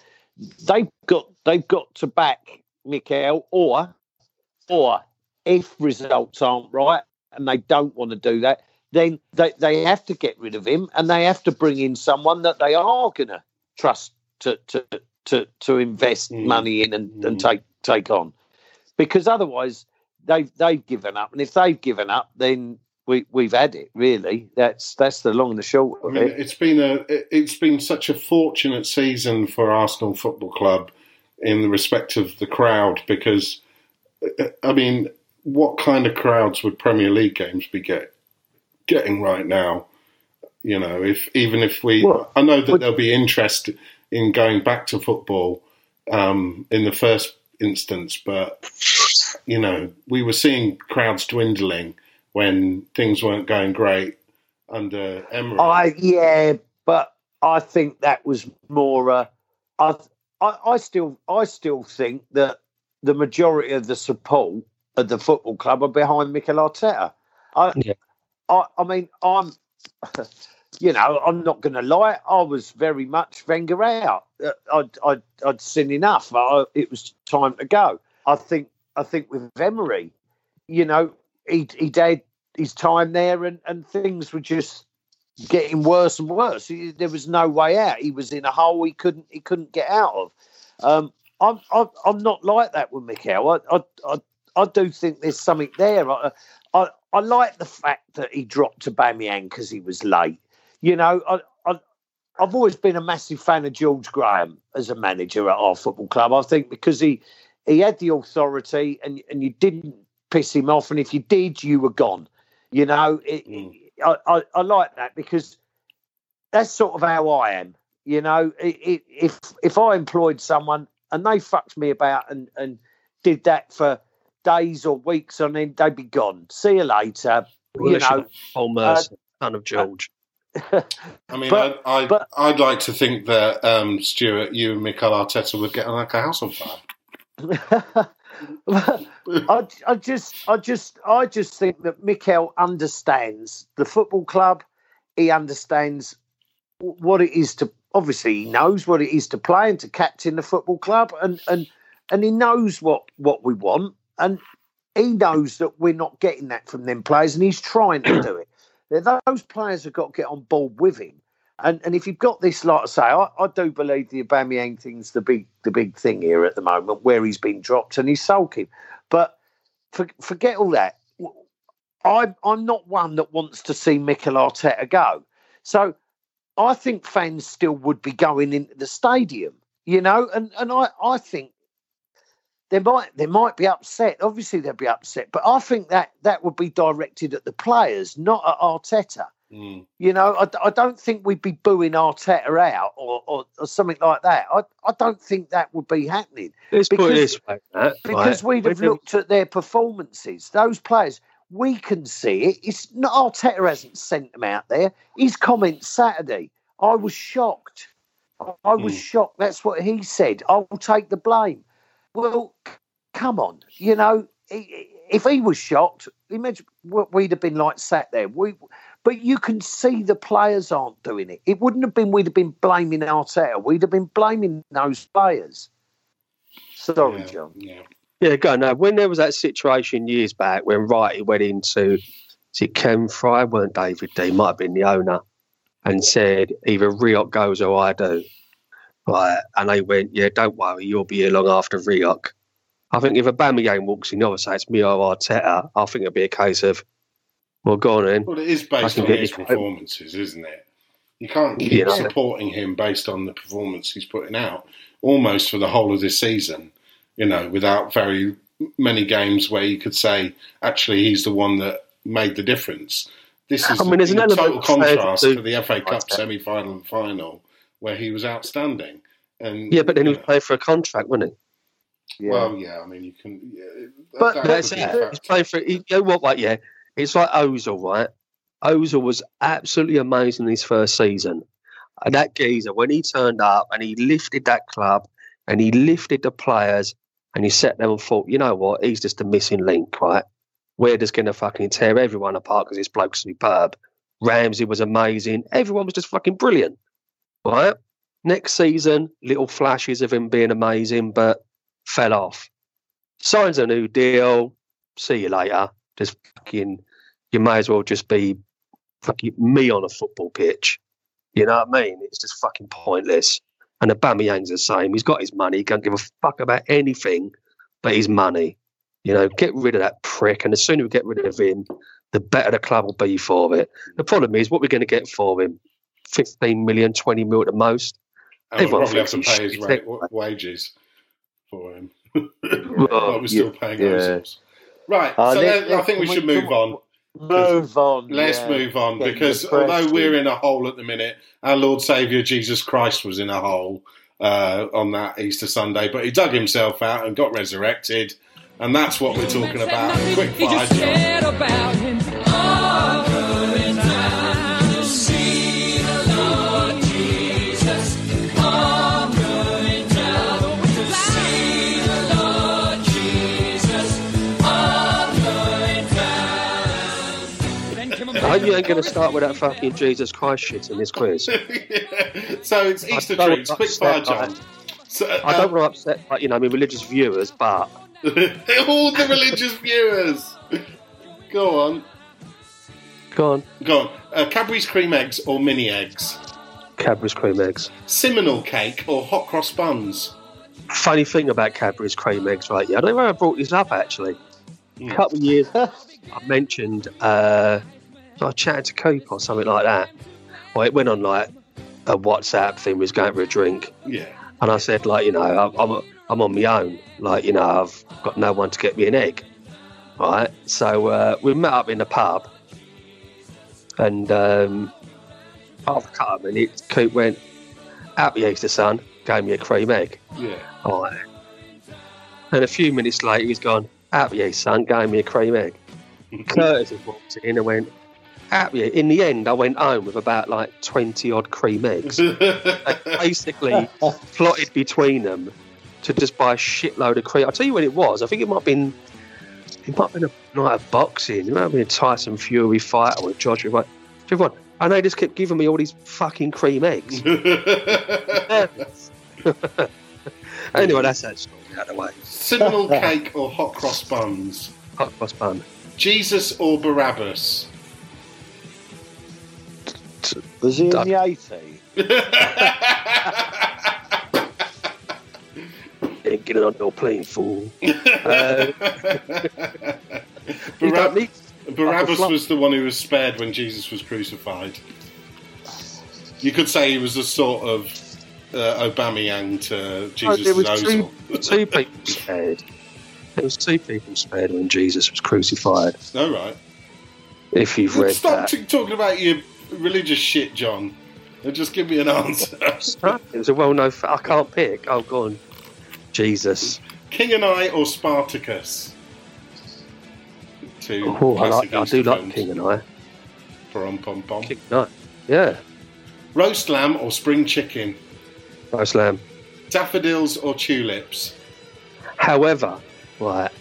[SPEAKER 3] they've got they've got to back Mikel or or if results aren't right and they don't want to do that, then they, they have to get rid of him and they have to bring in someone that they are going to trust to to to to invest mm. money in and, mm. and take take on because otherwise they've they've given up and if they've given up then we we've had it really that's that's the long and the short of I mean,
[SPEAKER 1] it it's been a it's been such a fortunate season for Arsenal Football Club in the respect of the crowd because I mean what kind of crowds would Premier League games be get, getting right now. You know, if even if we, well, I know that but, there'll be interest in going back to football um, in the first instance, but you know, we were seeing crowds dwindling when things weren't going great under Emery.
[SPEAKER 3] I yeah, but I think that was more. Uh, I, I I still I still think that the majority of the support of the football club are behind Mikel Arteta. I, yeah. I, I mean, I'm, you know, I'm not going to lie. I was very much Wenger out. Uh, I'd, I'd, I'd seen enough. I, it was time to go. I think, I think with Emery, you know, he he did his time there, and and things were just getting worse and worse. He, there was no way out. He was in a hole he couldn't he couldn't get out of. Um, I'm, I'm I'm not like that with Mikel. I I, I I do think there's something there. I, I, I like the fact that he dropped to Aubameyang because he was late. You know, I, I, I've always been a massive fan of George Graham as a manager at our football club. I think because he he had the authority and and you didn't piss him off, and if you did, you were gone. You know, it, mm. I, I, I like that because that's sort of how I am. You know, it, it, if if I employed someone and they fucked me about and and did that for days or weeks and then they'd be gone. See you later. Well, you know,
[SPEAKER 2] Paul Merson, uh, son of George.
[SPEAKER 1] I mean, but, I, I, but, I'd like to think that um, Stuart, you and Mikel Arteta would get like a house on fire.
[SPEAKER 3] I, I just, I just, I just think that Mikel understands the football club. He understands what it is to. Obviously, he knows what it is to play and to captain the football club, and and and he knows what what we want and he knows that we're not getting that from them players, and he's trying to do it. Those players have got to get on board with him. And and if you've got this, like I say, I, I do believe the Aubameyang thing's the big the big thing here at the moment, where he's been dropped and he's sulking. But for, forget all that. I'm I'm not one that wants to see Mikel Arteta go. So I think fans still would be going into the stadium, you know, and and I I think they might they might be upset. Obviously, they'd be upset, but I think that that would be directed at the players, not at Arteta. Mm. You know, I, I, don't think we'd be booing Arteta out or, or, or, something like that. I, I don't think that would be happening.
[SPEAKER 2] Let's because, put it this way, Matt,
[SPEAKER 3] because right. we'd have looked at their performances. Those players, we can see it. It's not Arteta hasn't sent them out there. His comments Saturday, I was shocked. I, I was mm. shocked. That's what he said. I will take the blame. Well, come on, you know, if he was shocked, imagine what we'd have been like sat there. We, but you can see the players aren't doing it. It wouldn't have been we'd have been blaming Arteta. We'd have been blaming those players. Sorry, yeah, John.
[SPEAKER 2] Yeah. Yeah, go now. When there was that situation years back when Wrighty went into, is it Ken Friar? weren't David Dein? Might have been the owner, and said either Rioch goes or I do. Right, and they went, yeah, don't worry, you'll be here long after Rioch. I think if a Aubameyang walks in, obviously it's me or Arteta. I think it'll be a case of, well, go on in.
[SPEAKER 1] Well, it is based on his performances, isn't it? You can't keep you know, supporting him based on the performance he's putting out almost for the whole of this season. You know, without very many games where you could say actually he's the one that made the difference. This is I mean, a total contrast to the FA Cup semi-final and final where he was outstanding. And
[SPEAKER 2] yeah, but then he was playing for a contract, wasn't
[SPEAKER 1] he? Yeah. Well, yeah, I mean, you can. Yeah,
[SPEAKER 2] but that that's it. He's playing for. You know what? Like, yeah, it's like Ozil, right? Ozil was absolutely amazing his first season, and that geezer when he turned up and he lifted that club and he lifted the players and he sat there and thought, you know what? He's just a missing link, right? We're just going to fucking tear everyone apart because this bloke's superb. Ramsey was amazing. Everyone was just fucking brilliant right? Next season, little flashes of him being amazing, but fell off. Signs a new deal. See you later. Just fucking, you may as well just be fucking me on a football pitch. You know what I mean? It's just fucking pointless. And Aubameyang's the same. He's got his money. He can't give a fuck about anything but his money. You know, get rid of that prick. And the sooner we get rid of him, the better the club will be for it. The problem is, what we're going to get for him 15 million, 20 mil at the most.
[SPEAKER 1] And we'll probably have to pay his rate, wages for him. well, we're still yeah, paying yeah. Right, uh, so let, I think we should move on.
[SPEAKER 3] Move on.
[SPEAKER 1] Let's
[SPEAKER 3] yeah.
[SPEAKER 1] move on because although we're in a hole at the minute, our Lord Saviour Jesus Christ was in a hole uh, on that Easter Sunday, but he dug himself out and got resurrected, and that's what we're talking about. Quick fire.
[SPEAKER 2] Hope you ain't going to start with that fucking Jesus Christ shit in this quiz.
[SPEAKER 1] so it's Easter treats. Quick fire, John. So,
[SPEAKER 2] I don't
[SPEAKER 1] uh,
[SPEAKER 2] want to upset, like, you know, I mean, religious viewers, but
[SPEAKER 1] all the religious viewers. Go on.
[SPEAKER 2] go on.
[SPEAKER 1] Go on. Uh, Cadbury's cream eggs or mini eggs?
[SPEAKER 2] Cadbury's cream eggs.
[SPEAKER 1] Simnel cake or hot cross buns?
[SPEAKER 2] Funny thing about Cadbury's cream eggs, right? Yeah, I don't know where I brought this up actually.
[SPEAKER 1] Hmm.
[SPEAKER 2] A couple of years, I mentioned uh, I chatted to Coop or something like that. Well, it went on like a WhatsApp thing. We was going for a drink,
[SPEAKER 1] Yeah.
[SPEAKER 2] and I said like, you know, I'm I'm, I'm on my own. Like, you know, I've got no one to get me an egg. Right. So uh, we met up in the pub, and um, I've cut him, and it, Coop went, "Happy Easter, son." Gave me a cream egg.
[SPEAKER 1] Yeah.
[SPEAKER 2] All right. And a few minutes later, he's gone, Happy Easter, son, gave me a cream egg. Curtis walked in and went. In the end, I went home with about like 20 odd cream eggs. Basically plotted between them to just buy a shitload of cream. I'll tell you what it was. I think it might have been. It might have been a night of boxing. It might have been a Tyson Fury fight with Joshua. Like, everyone, and they just kept giving me all these fucking cream eggs. anyway, that's that story out of the way.
[SPEAKER 1] Simnel cake or hot cross buns?
[SPEAKER 2] Hot cross bun.
[SPEAKER 1] Jesus or Barabbas?
[SPEAKER 3] Was he in
[SPEAKER 2] Duck.
[SPEAKER 3] the 80s?
[SPEAKER 2] Ain't getting on your plane, fool. Uh,
[SPEAKER 1] Barab-
[SPEAKER 2] don't need
[SPEAKER 1] Barabbas
[SPEAKER 2] flop.
[SPEAKER 1] was the one who was spared when Jesus was crucified. You could say he was a sort of uh, Aubameyang to
[SPEAKER 2] Oh,
[SPEAKER 1] Jesus'
[SPEAKER 2] there was two, two people spared. There was two people spared when Jesus was crucified.
[SPEAKER 1] All right.
[SPEAKER 2] If you've read
[SPEAKER 1] Stop
[SPEAKER 2] that,
[SPEAKER 1] t- talking about your religious shit, John. Just give me an answer.
[SPEAKER 2] it was a well-known. Fa- I can't pick. Oh, go on, Jesus.
[SPEAKER 1] King and I or Spartacus? Two
[SPEAKER 2] Oh, I like. I do like. King and I.
[SPEAKER 1] Pom, pom, pom.
[SPEAKER 2] King and I. Yeah,
[SPEAKER 1] Roast lamb or spring chicken?
[SPEAKER 2] roast lamb.
[SPEAKER 1] Daffodils or tulips?
[SPEAKER 2] However, right,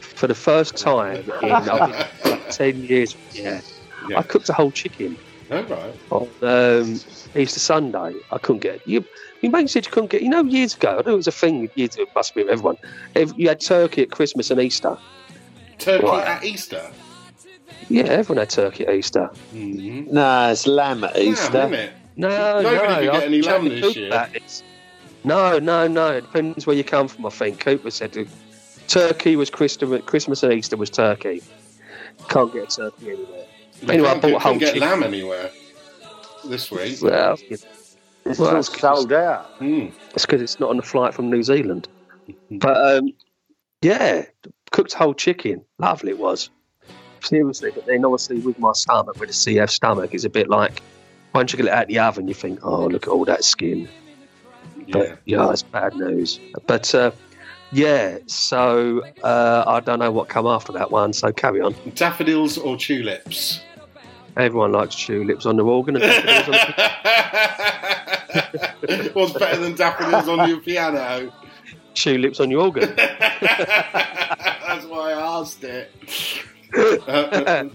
[SPEAKER 2] for the first time in I think, like, ten years, yeah,
[SPEAKER 1] Yeah.
[SPEAKER 2] I cooked a whole chicken
[SPEAKER 1] All right.
[SPEAKER 2] on um, Easter Sunday. I couldn't get you. Your mate said you couldn't get. You know, years ago, I know it was a thing. Years, it must be with everyone. If you had turkey at Christmas and Easter.
[SPEAKER 1] Turkey
[SPEAKER 2] Right.
[SPEAKER 1] at Easter?
[SPEAKER 2] Yeah, everyone had turkey at Easter.
[SPEAKER 1] Mm-hmm.
[SPEAKER 3] No, it's lamb at Easter.
[SPEAKER 1] isn't it?
[SPEAKER 2] No,
[SPEAKER 1] Nobody
[SPEAKER 2] no.
[SPEAKER 1] could get
[SPEAKER 2] I
[SPEAKER 1] any
[SPEAKER 2] chatted
[SPEAKER 1] lamb
[SPEAKER 2] to
[SPEAKER 1] this year.
[SPEAKER 2] No, no, no. It depends where you come from. I think Cooper said that turkey was Christmas. Christmas and Easter was turkey. Can't get a turkey anywhere.
[SPEAKER 1] You
[SPEAKER 2] Anyway, I
[SPEAKER 1] can't
[SPEAKER 2] bought
[SPEAKER 1] get,
[SPEAKER 2] a whole
[SPEAKER 1] couldn't get
[SPEAKER 2] chicken.
[SPEAKER 1] lamb anywhere this week.
[SPEAKER 2] Well,
[SPEAKER 3] It's
[SPEAKER 2] Well,
[SPEAKER 3] all sold out.
[SPEAKER 1] Mm.
[SPEAKER 2] it's because it's not on the flight from New Zealand. But um, yeah, cooked whole chicken. Lovely it was. Seriously, but then obviously with my stomach, with a CF stomach, it's a bit like once you get it out the oven, you think, oh, look at all that skin.
[SPEAKER 1] Yeah.
[SPEAKER 2] But yeah, it's bad news. But uh, yeah, so uh, I don't know what come after that one. So carry on.
[SPEAKER 1] Daffodils or tulips?
[SPEAKER 2] Everyone likes tulips on their organ. And daffodils on the-
[SPEAKER 1] What's better than daffodils on your piano?
[SPEAKER 2] tulips on your organ.
[SPEAKER 1] That's why I asked it. Uh, uh, b-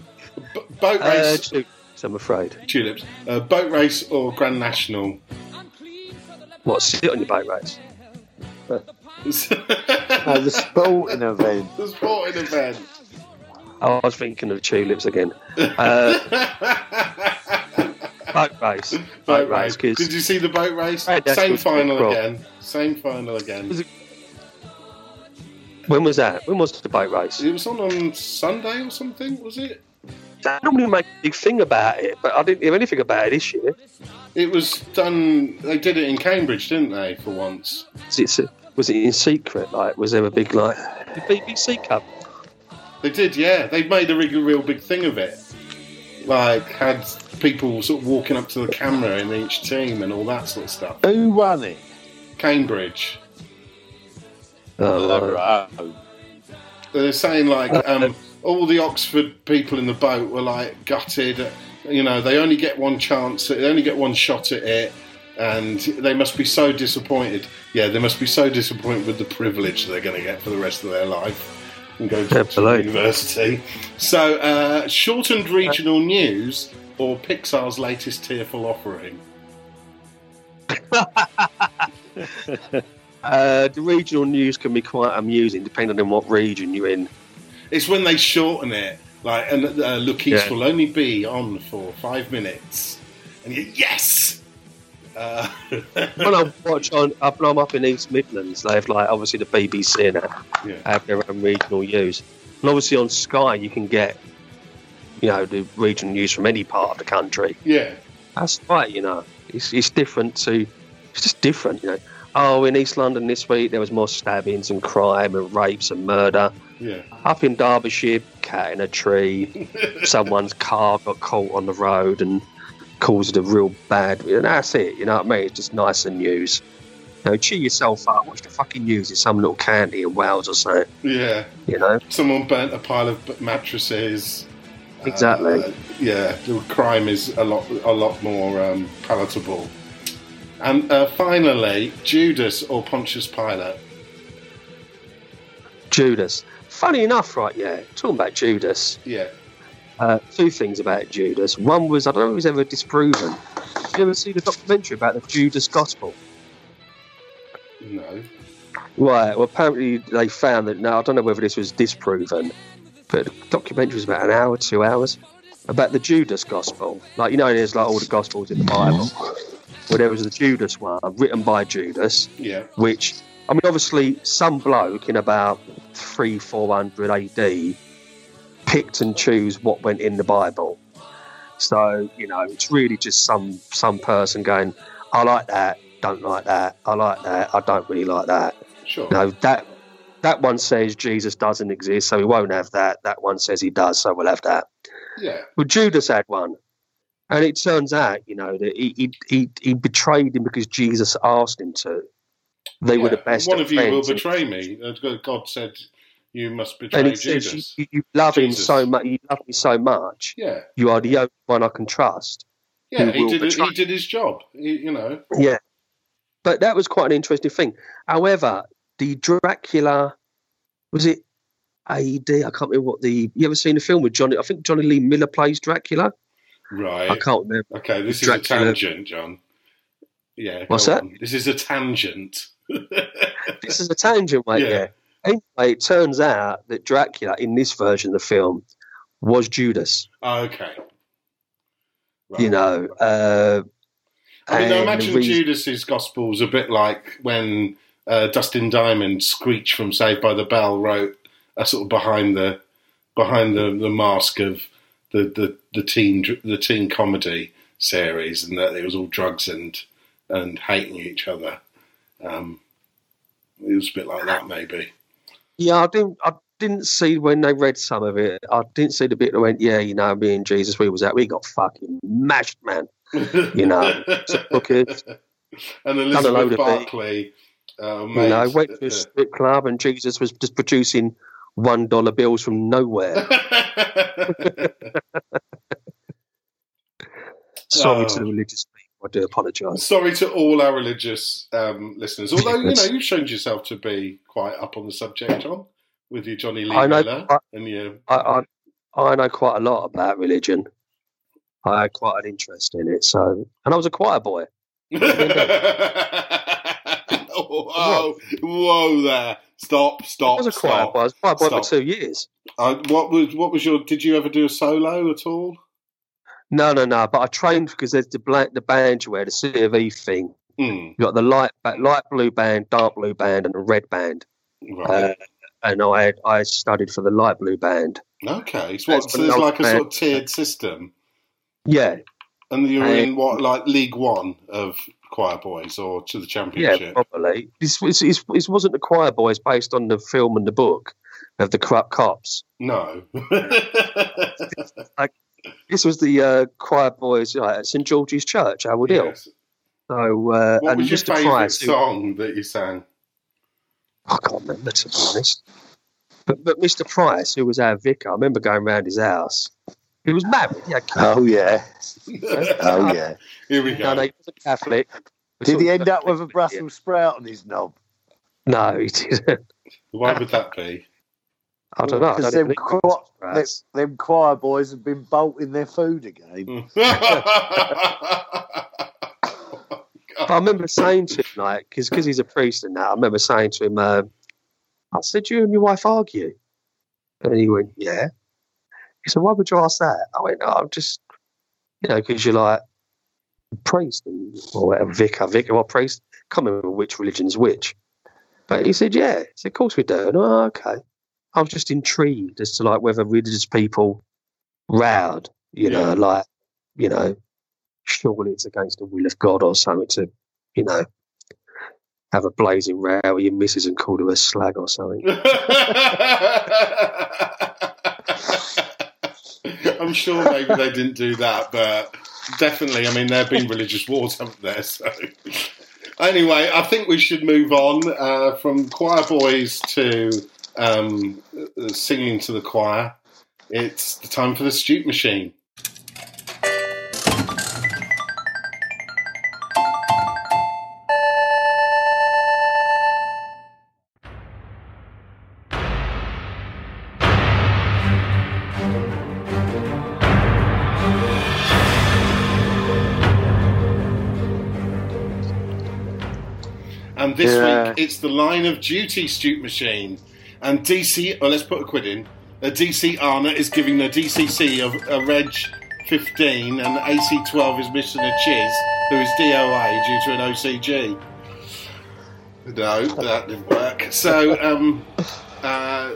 [SPEAKER 1] boat
[SPEAKER 2] Uh,
[SPEAKER 1] race,
[SPEAKER 2] tulips, I'm afraid.
[SPEAKER 1] tulips. Uh, boat race or Grand National?
[SPEAKER 2] What sit on your boat race?
[SPEAKER 3] No, the sporting event.
[SPEAKER 1] the sporting event.
[SPEAKER 2] I was thinking of tulips again. Uh, boat race.
[SPEAKER 1] Boat
[SPEAKER 2] Boat
[SPEAKER 1] race.
[SPEAKER 2] race.
[SPEAKER 1] Did you see the boat race?
[SPEAKER 2] Right,
[SPEAKER 1] Same final again. Same final again.
[SPEAKER 2] Was it- when was that? When was the boat race?
[SPEAKER 1] It was on on Sunday or something, was it?
[SPEAKER 2] They normally make a big thing about it, but I didn't hear anything about it this year.
[SPEAKER 1] It was done. They did it in Cambridge, didn't they? For once.
[SPEAKER 2] Was it, was it in secret? Like, was there a big like the BBC Cup?
[SPEAKER 1] They did, yeah. They made a real, real big thing of it. Like had people sort of walking up to the camera in each team and all that sort of stuff.
[SPEAKER 3] Who won it?
[SPEAKER 1] Cambridge.
[SPEAKER 2] Oh, right.
[SPEAKER 1] They're saying like um, all the Oxford people in the boat were like gutted. You know, they only get one chance. They only get one shot at it, and they must be so disappointed. Yeah, they must be so disappointed with the privilege they're going to get for the rest of their life. And go to, to university. So, uh, shortened regional news or Pixar's latest tearful offering?
[SPEAKER 2] uh, the regional news can be quite amusing depending on what region you're in.
[SPEAKER 1] It's when they shorten it, like, and uh, Lucas yeah. will only be on for five minutes, and you yes.
[SPEAKER 2] Uh, when I watch on, when I'm up in East Midlands, they have like obviously the BBC and yeah. have their own regional news, and obviously on Sky you can get, you know, the regional news from any part of the country.
[SPEAKER 1] Yeah,
[SPEAKER 2] that's right. You know, it's it's different to, it's just different. You know, oh, in East London this week there was more stabbings and crime and rapes and murder.
[SPEAKER 1] Yeah.
[SPEAKER 2] Up in Derbyshire, cat in a tree, someone's car got caught on the road and caused a real bad. And that's it. You know what I mean? It's just nice and news. You know, cheer yourself up. Watch the fucking news. It's some little candy in Wales or something.
[SPEAKER 1] Yeah.
[SPEAKER 2] You know,
[SPEAKER 1] someone burnt a pile of mattresses.
[SPEAKER 2] Exactly. Uh,
[SPEAKER 1] yeah, the crime is a lot, a lot more um, palatable. And uh, finally, Judas or Pontius Pilate?
[SPEAKER 2] Judas. Funny enough, right? Yeah, talking about Judas.
[SPEAKER 1] Yeah.
[SPEAKER 2] Uh, two things about Judas. One was I don't know if it was ever disproven. Did you ever see the documentary about the Judas Gospel?
[SPEAKER 1] No.
[SPEAKER 2] Right. Well, apparently they found that. Now I don't know whether this was disproven, but the documentary was about an hour, two hours, about the Judas Gospel. Like you know, there's like all the Gospels in the Bible. Well, there was the Judas one, written by Judas.
[SPEAKER 1] Yeah.
[SPEAKER 2] Which I mean, obviously, some bloke in about three, four hundred AD picked and choose what went in the Bible. So you know, it's really just some some person going, "I like that, don't like that. I like that, I don't really like that."
[SPEAKER 1] Sure.
[SPEAKER 2] You know that that one says Jesus doesn't exist, so we won't have that. That one says he does, so we'll have that.
[SPEAKER 1] Yeah.
[SPEAKER 2] Well, Judas had one, and it turns out, you know, that he he he, he betrayed him because Jesus asked him to. They yeah. were the best.
[SPEAKER 1] One
[SPEAKER 2] of,
[SPEAKER 1] you will betray me. God said, "You must betray and he Jesus." Says,
[SPEAKER 2] you, you love Jesus. him so much. You love me so much.
[SPEAKER 1] Yeah.
[SPEAKER 2] You are the only one I can trust.
[SPEAKER 1] Yeah, he did. He did his job. He, you know.
[SPEAKER 2] Yeah, but that was quite an interesting thing. However, the Dracula was it AD? I can't remember what the. You ever seen the film with Johnny? I think Jonny Lee Miller plays Dracula.
[SPEAKER 1] Right.
[SPEAKER 2] I can't remember.
[SPEAKER 1] Okay, this Dracula. is a tangent, John. Yeah.
[SPEAKER 2] What's that?
[SPEAKER 1] This is a tangent.
[SPEAKER 2] this is a tangent, mate. Yeah. yeah. Anyway, it turns out that Dracula in this version of the film was Judas.
[SPEAKER 1] Oh, okay.
[SPEAKER 2] Right. You know. Uh,
[SPEAKER 1] I mean, I imagine reason- Judas's gospel's a bit like when uh, Dustin Diamond, Screech from Saved by the Bell, wrote a sort of behind the behind the, the mask of the, the, the teen the teen comedy series, and that it was all drugs and and hating each other. Um, it was a bit like that, maybe.
[SPEAKER 2] Yeah, I didn't. I didn't see when they read some of it. I didn't see the bit that went, "Yeah, you know, me and Jesus, we was out. We got fucking mashed, man." You know,
[SPEAKER 1] hookers. and Elizabeth Berkley. Uh,
[SPEAKER 2] you know, went to a strip club and Jesus was just producing one dollar bills from nowhere. Sorry oh. to the religious people. I do apologise.
[SPEAKER 1] Sorry to all our religious um, listeners. Although you know you've shown yourself to be quite up on the subject, John, with your Jonny Lee I know, Miller I, and your.
[SPEAKER 2] I, I, I know quite a lot about religion. I had quite an interest in it. So, and I was a choir boy.
[SPEAKER 1] whoa, whoa, there! Stop, stop.
[SPEAKER 2] I was a choir boy. I was a choir boy for two years.
[SPEAKER 1] Uh, what was what was your? Did you ever do a solo at all?
[SPEAKER 2] No, no, no. But I trained because there's the black the band you wear, the C of E thing.
[SPEAKER 1] Mm.
[SPEAKER 2] You got the light light blue band, dark blue band, and the red band.
[SPEAKER 1] Right. Uh,
[SPEAKER 2] and I I studied for the light blue band.
[SPEAKER 1] Okay, so, what, so there's like a band. sort of tiered system.
[SPEAKER 2] Yeah.
[SPEAKER 1] And you're in what, like League One of Choir Boys, or to the Championship?
[SPEAKER 2] Yeah, probably. This, this, this, this wasn't the Choir Boys based on the film and the book of the corrupt cops.
[SPEAKER 1] No.
[SPEAKER 2] like, this was the uh, Choir Boys like, at St George's Church, Howard Hill. Yes. So, uh,
[SPEAKER 1] what was your Mr. favourite Price, song who, that you sang?
[SPEAKER 2] I can't remember, to be honest. But, but Mr. Price, who was our vicar, I remember going round his house he was married. Yeah.
[SPEAKER 3] Oh yeah. oh yeah.
[SPEAKER 1] Here we go.
[SPEAKER 2] No, no, he was a Catholic.
[SPEAKER 3] Did he end up with a Brussels sprout on his knob?
[SPEAKER 2] No, he didn't.
[SPEAKER 1] Why would that be?
[SPEAKER 2] I don't know.
[SPEAKER 3] Because them,
[SPEAKER 2] even
[SPEAKER 3] them, them choir boys have been bolting their food again.
[SPEAKER 2] But I remember saying to him, like, because he's a priest and that, I remember saying to him, um, I said, you and your wife argue? And he went, yeah. He said, why would you ask that? I went, oh, I'm just, you know, because you're like a priest and, or whatever, vicar, vicar or priest. Can't remember which religion's which. But he said, yeah. He said, of course we do. And, I, oh, okay. I was just intrigued as to like whether religious people rowed, you know, like, you know, surely it's against the will of God or something to, you know, have a blazing row with your missus and call her a slag or something.
[SPEAKER 1] I'm sure maybe they didn't do that, but definitely, I mean, there have been religious wars, haven't there? So, anyway, I think we should move on uh, from choir boys to um, singing to the choir. It's the time for the Stute Machine. And this
[SPEAKER 3] Yeah.
[SPEAKER 1] week it's the Line of Duty Stute Machine. And DC, oh, let's put a quid in. A DC Arna is giving the DCC of a Reg 15 and AC 12 is missing a Chiz, who is DOA due to an OCG. No, that didn't work. So, um, uh,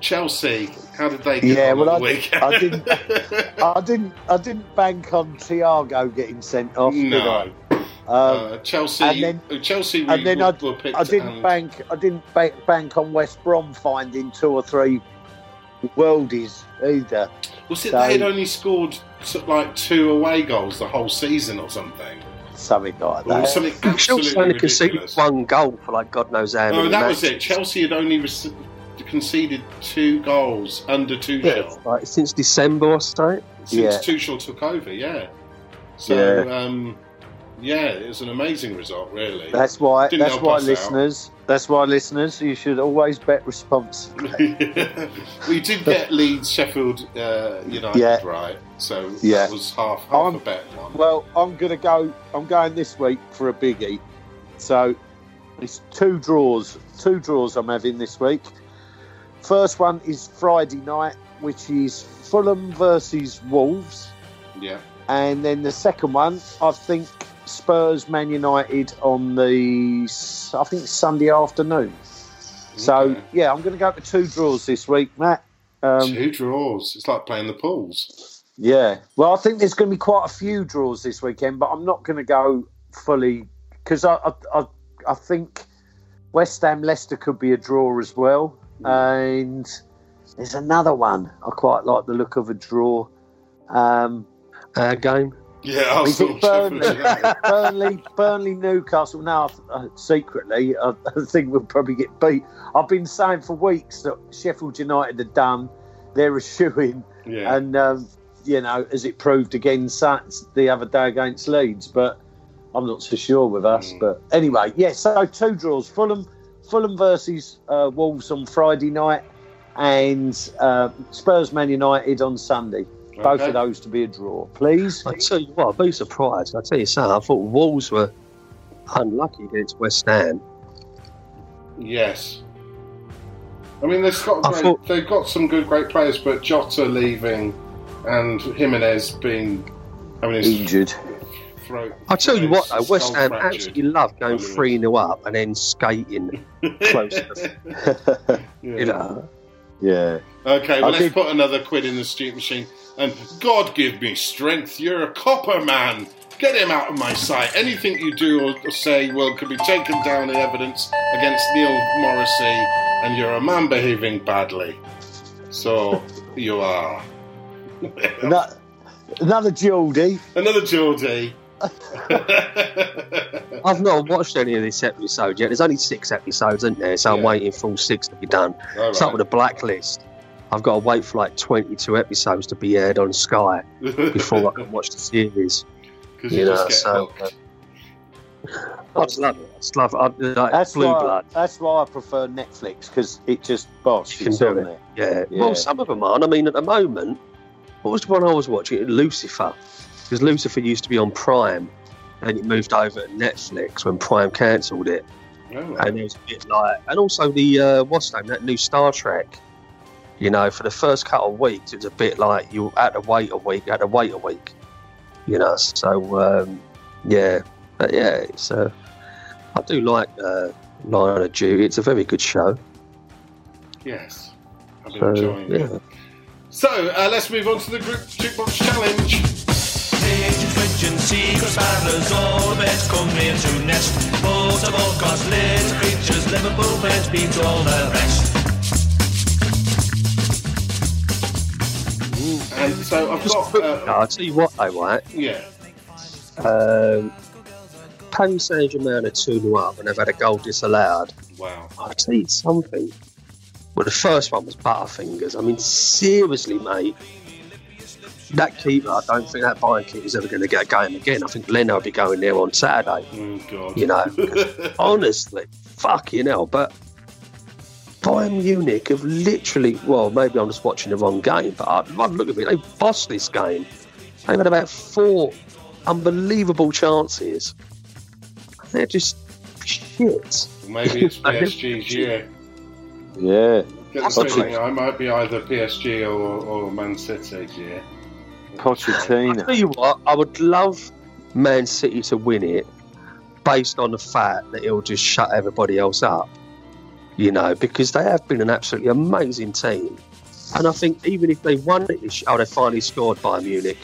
[SPEAKER 1] Chelsea, how did they get
[SPEAKER 3] Yeah, well,
[SPEAKER 1] the
[SPEAKER 3] I-? I didn't- I didn't. I didn't bank on Thiago getting sent off. did
[SPEAKER 1] no.
[SPEAKER 3] I? Um,
[SPEAKER 1] Uh, Chelsea,
[SPEAKER 3] and then-
[SPEAKER 1] uh, Chelsea, we,
[SPEAKER 3] and then
[SPEAKER 1] were,
[SPEAKER 3] I-
[SPEAKER 1] were picked.
[SPEAKER 3] I didn't
[SPEAKER 1] and-
[SPEAKER 3] bank. I didn't bank, bank on West Brom finding two or three worldies either.
[SPEAKER 1] Was it
[SPEAKER 3] So-
[SPEAKER 1] they had only scored like two away goals the whole season or something?
[SPEAKER 3] Something like
[SPEAKER 1] Or was
[SPEAKER 3] that.
[SPEAKER 1] something
[SPEAKER 2] Chelsea only conceded one goal for like God knows how many
[SPEAKER 1] that was it. Chelsea had only rec- conceded two goals under two
[SPEAKER 2] Yeah,
[SPEAKER 1] nil
[SPEAKER 2] like since December or so.
[SPEAKER 1] since
[SPEAKER 3] Yeah.
[SPEAKER 1] Tuchel took over. Yeah. So
[SPEAKER 3] Yeah.
[SPEAKER 1] um, yeah, it was an amazing result, really.
[SPEAKER 3] That's why.
[SPEAKER 1] Didn't
[SPEAKER 3] that's why,
[SPEAKER 1] us out.
[SPEAKER 3] listeners. That's why, listeners. You should always bet responsibly.
[SPEAKER 1] we did get Leeds Sheffield uh, United
[SPEAKER 3] Yeah.
[SPEAKER 1] right, so
[SPEAKER 3] Yeah.
[SPEAKER 1] that was half half
[SPEAKER 3] I'm-
[SPEAKER 1] a bet one.
[SPEAKER 3] Well, I'm gonna go. I'm going this week for a biggie. So it's two draws. Two draws I'm having this week. First one is Friday night, which is Fulham versus Wolves,
[SPEAKER 1] Yeah.
[SPEAKER 3] and then the second one, I think Spurs Man United on the I think Sunday afternoon. So
[SPEAKER 1] Okay.
[SPEAKER 3] yeah, I'm going to go for two draws this week, Matt. Um,
[SPEAKER 1] Two draws. It's like playing the pools.
[SPEAKER 3] Yeah. Well, I think there's going to be quite a few draws this weekend, but I'm not going to go fully because I, I, I, I think West Ham Leicester could be a draw as well. And there's another one. I quite like the look of a draw. Um,
[SPEAKER 2] Uh, game.
[SPEAKER 1] Yeah,
[SPEAKER 3] is
[SPEAKER 1] Arsenal,
[SPEAKER 3] it Burnley, Burnley, Burnley, Newcastle? Now, uh, secretly, I, I think we'll probably get beat. I've been saying for weeks that Sheffield United are done. They're a shoe in.
[SPEAKER 1] Yeah.
[SPEAKER 3] and um, you know, as it proved again the other day against Leeds, but I'm not so sure with us.
[SPEAKER 1] Mm.
[SPEAKER 3] But anyway, yeah. So two draws: Fulham, Fulham versus uh, Wolves on Friday night, and uh, Spurs Man United on Sunday. Both
[SPEAKER 1] Okay.
[SPEAKER 3] of those to be a draw, please.
[SPEAKER 2] I tell you what, I'd be surprised. I tell you something. I thought Wolves were unlucky against West Ham.
[SPEAKER 1] Yes. I mean, they've got great,
[SPEAKER 2] thought-
[SPEAKER 1] they've got some good, great players, but Jota leaving and Jimenez being having his
[SPEAKER 3] Injured.
[SPEAKER 1] throat.
[SPEAKER 2] I tell you what, though, West Ham
[SPEAKER 1] fractured.
[SPEAKER 2] absolutely love going
[SPEAKER 1] Brilliant.
[SPEAKER 2] three 0 up and then skating. close
[SPEAKER 1] Yeah.
[SPEAKER 2] You know,
[SPEAKER 3] yeah.
[SPEAKER 1] Okay, well,
[SPEAKER 3] I
[SPEAKER 1] let's
[SPEAKER 3] did-
[SPEAKER 1] put another quid in the street machine. And God give me strength. You're a copper man. Get him out of my sight. Anything you do or, say will could be taken down in evidence against Neil Morrissey, and you're a man behaving badly. So you are.
[SPEAKER 3] Another, another Geordie.
[SPEAKER 1] Another Geordie.
[SPEAKER 2] I've not watched any of this episode yet. There's only six episodes, isn't there? So I'm waiting for all six to be done.
[SPEAKER 1] All right.
[SPEAKER 2] with a blacklist. I've got to wait for like 22 episodes to be aired on Sky before I can watch the series. You
[SPEAKER 1] you
[SPEAKER 2] know,
[SPEAKER 1] just get
[SPEAKER 2] so,
[SPEAKER 1] hooked.
[SPEAKER 2] I just love it. I just love it. I, like,
[SPEAKER 3] That's
[SPEAKER 2] Blue
[SPEAKER 3] why,
[SPEAKER 2] Blood.
[SPEAKER 3] That's why I prefer Netflix because it just boss.
[SPEAKER 2] You can do
[SPEAKER 3] on
[SPEAKER 2] it. Yeah.
[SPEAKER 3] Yeah.
[SPEAKER 2] Well, some of them aren't. I mean, at the moment, what was the one I was watching? Lucifer. Because Lucifer used to be on Prime and it moved over to Netflix when Prime cancelled it.
[SPEAKER 1] Oh,
[SPEAKER 2] And it was a bit like, and also the, uh, what's the name, that new Star Trek. You know, for the first couple of weeks, it was a bit like you had to wait a week, had to wait a week. You know, so, um, yeah. But yeah, it's, uh, I do like uh, Line of Duty. It's a very good show.
[SPEAKER 1] yes. I've been
[SPEAKER 2] So,
[SPEAKER 1] enjoying it. So uh, let's move on to the group jukebox challenge.
[SPEAKER 4] Pigeons, pigeons, seagulls, sparrows, all the birds come here to nest. Most of all, cause little creatures, Liverpool birds beat all the rest.
[SPEAKER 1] And so I've got, uh,
[SPEAKER 2] No, I'll tell you what, I right?
[SPEAKER 1] yeah,
[SPEAKER 2] Um, Paris Saint Germain are 2 0 up and they've had a goal disallowed.
[SPEAKER 1] wow.
[SPEAKER 2] I'll tell you something. Well, the first one was Butterfingers. I mean, seriously, mate. That keeper, I don't think that Bayern keeper's ever going to get a game again. I think Leno will be going there on Saturday.
[SPEAKER 1] Oh, God.
[SPEAKER 2] You know, honestly, fucking hell. But Bayern Munich have literally, well, maybe I'm just watching the wrong game, but I, I look at it, they bossed this game. They've had about four unbelievable chances. They're just shit.
[SPEAKER 1] Maybe it's PSG's year.
[SPEAKER 3] Yeah,
[SPEAKER 1] Get
[SPEAKER 2] Possibly.
[SPEAKER 1] I might be either PSG or, or Man City's year.
[SPEAKER 3] Pochettino.
[SPEAKER 2] I tell you what, I would love Man City to win it based on the fact that it'll just shut everybody else up. You know, because they have been an absolutely amazing team. And I think even if they won it this oh, they finally scored by Munich.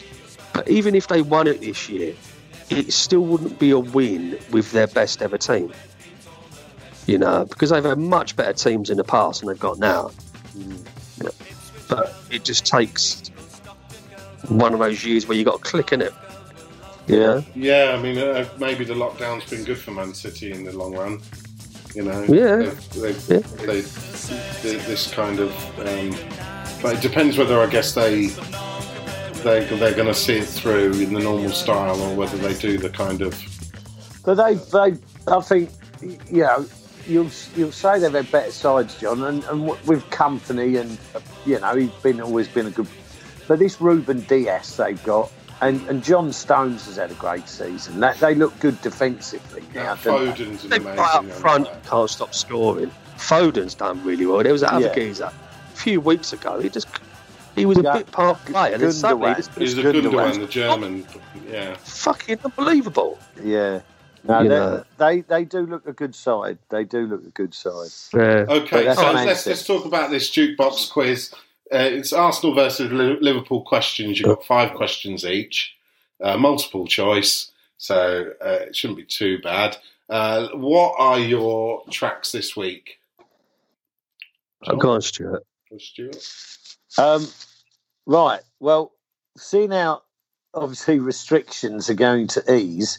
[SPEAKER 2] But even if they won it this year, it still wouldn't be a win with their best ever team. You know, because they've had much better teams in the past than they've got now. But it just takes one of those years where you got to click in it.
[SPEAKER 3] Yeah,
[SPEAKER 1] Yeah, I mean, uh, maybe the lockdown's been good for Man City in the long run. You know,
[SPEAKER 2] Yeah.
[SPEAKER 1] They've, they've,
[SPEAKER 2] Yeah.
[SPEAKER 1] they, they, this kind of, um, but it depends whether I guess they they they're going to see it through in the normal style or whether they do the kind of
[SPEAKER 3] but they, they, I think, you know, you'll you'll say they've had better sides, John, and, and with company, and you know, he's been always been a good. But this Ruben Dias they've got, and, and John Stones has had a great season. That they look good defensively now.
[SPEAKER 1] that
[SPEAKER 3] don't they?
[SPEAKER 1] Foden's an
[SPEAKER 2] They
[SPEAKER 1] amazing.
[SPEAKER 2] right up front
[SPEAKER 1] player.
[SPEAKER 2] can't stop scoring. Foden's done really well. There was that other
[SPEAKER 3] Yeah.
[SPEAKER 2] geezer a few weeks ago. He just he was a bit part player, and then suddenly
[SPEAKER 3] Gundogan.
[SPEAKER 1] He's a
[SPEAKER 3] Gundogan.
[SPEAKER 1] good one, the German. Yeah.
[SPEAKER 2] fucking unbelievable.
[SPEAKER 3] Yeah. No, they, they they do look a good side. They do look a good side.
[SPEAKER 2] Yeah.
[SPEAKER 1] Okay, so let's, let's talk about this jukebox quiz. Uh, it's Arsenal versus Liverpool questions. You've got five questions each, uh, multiple choice, so uh, it shouldn't be too bad. Uh, what are your tracks this week?
[SPEAKER 2] Oh, go on, Stuart.
[SPEAKER 1] Stuart?
[SPEAKER 3] Um, right. Well, see now, obviously restrictions are going to ease.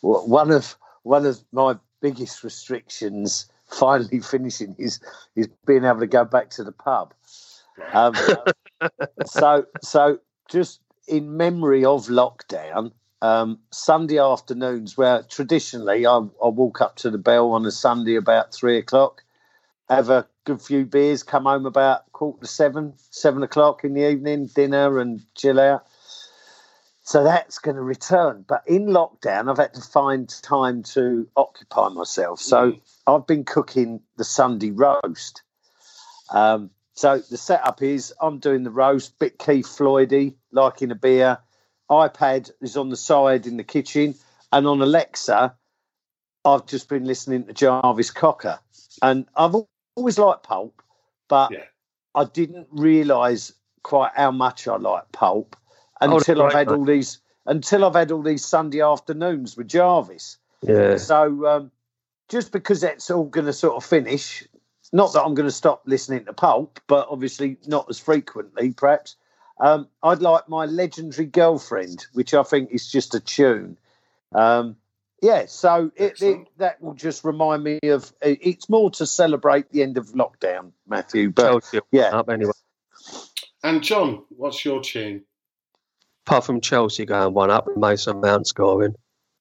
[SPEAKER 3] One of one of my biggest restrictions finally finishing is is being able to go back to the pub. Um, so so just in memory of lockdown, um, Sunday afternoons where traditionally I, I walk up to the bell on a Sunday about three o'clock, have a good few beers, come home about quarter to seven, seven o'clock in the evening, dinner and chill out. So that's going to return. But in lockdown, I've had to find time to occupy myself. So I've been cooking the Sunday roast. Um, so the setup is I'm doing the roast, bit Keith Floydy, liking a beer. iPad is on the side in the kitchen, and on Alexa, I've just been listening to Jarvis Cocker, and I've always liked pulp, but
[SPEAKER 1] Yeah.
[SPEAKER 3] I didn't realise quite how much I like pulp
[SPEAKER 2] Oh,
[SPEAKER 3] until I've
[SPEAKER 2] right,
[SPEAKER 3] had all these until I've had all these Sunday afternoons with Jarvis.
[SPEAKER 2] Yeah.
[SPEAKER 3] So um, just because that's all going to sort of finish, not that I'm going to stop listening to pulp, but obviously not as frequently, perhaps. Um, I'd like my legendary girlfriend, which I think is just a tune. Um, yeah, so it, it, that will just remind me of. It's more to celebrate the end of lockdown, Matthew. But
[SPEAKER 2] Chelsea
[SPEAKER 3] yeah,
[SPEAKER 2] up anyway.
[SPEAKER 1] And John, what's your tune?
[SPEAKER 2] Apart from Chelsea going one up and Mason Mount scoring.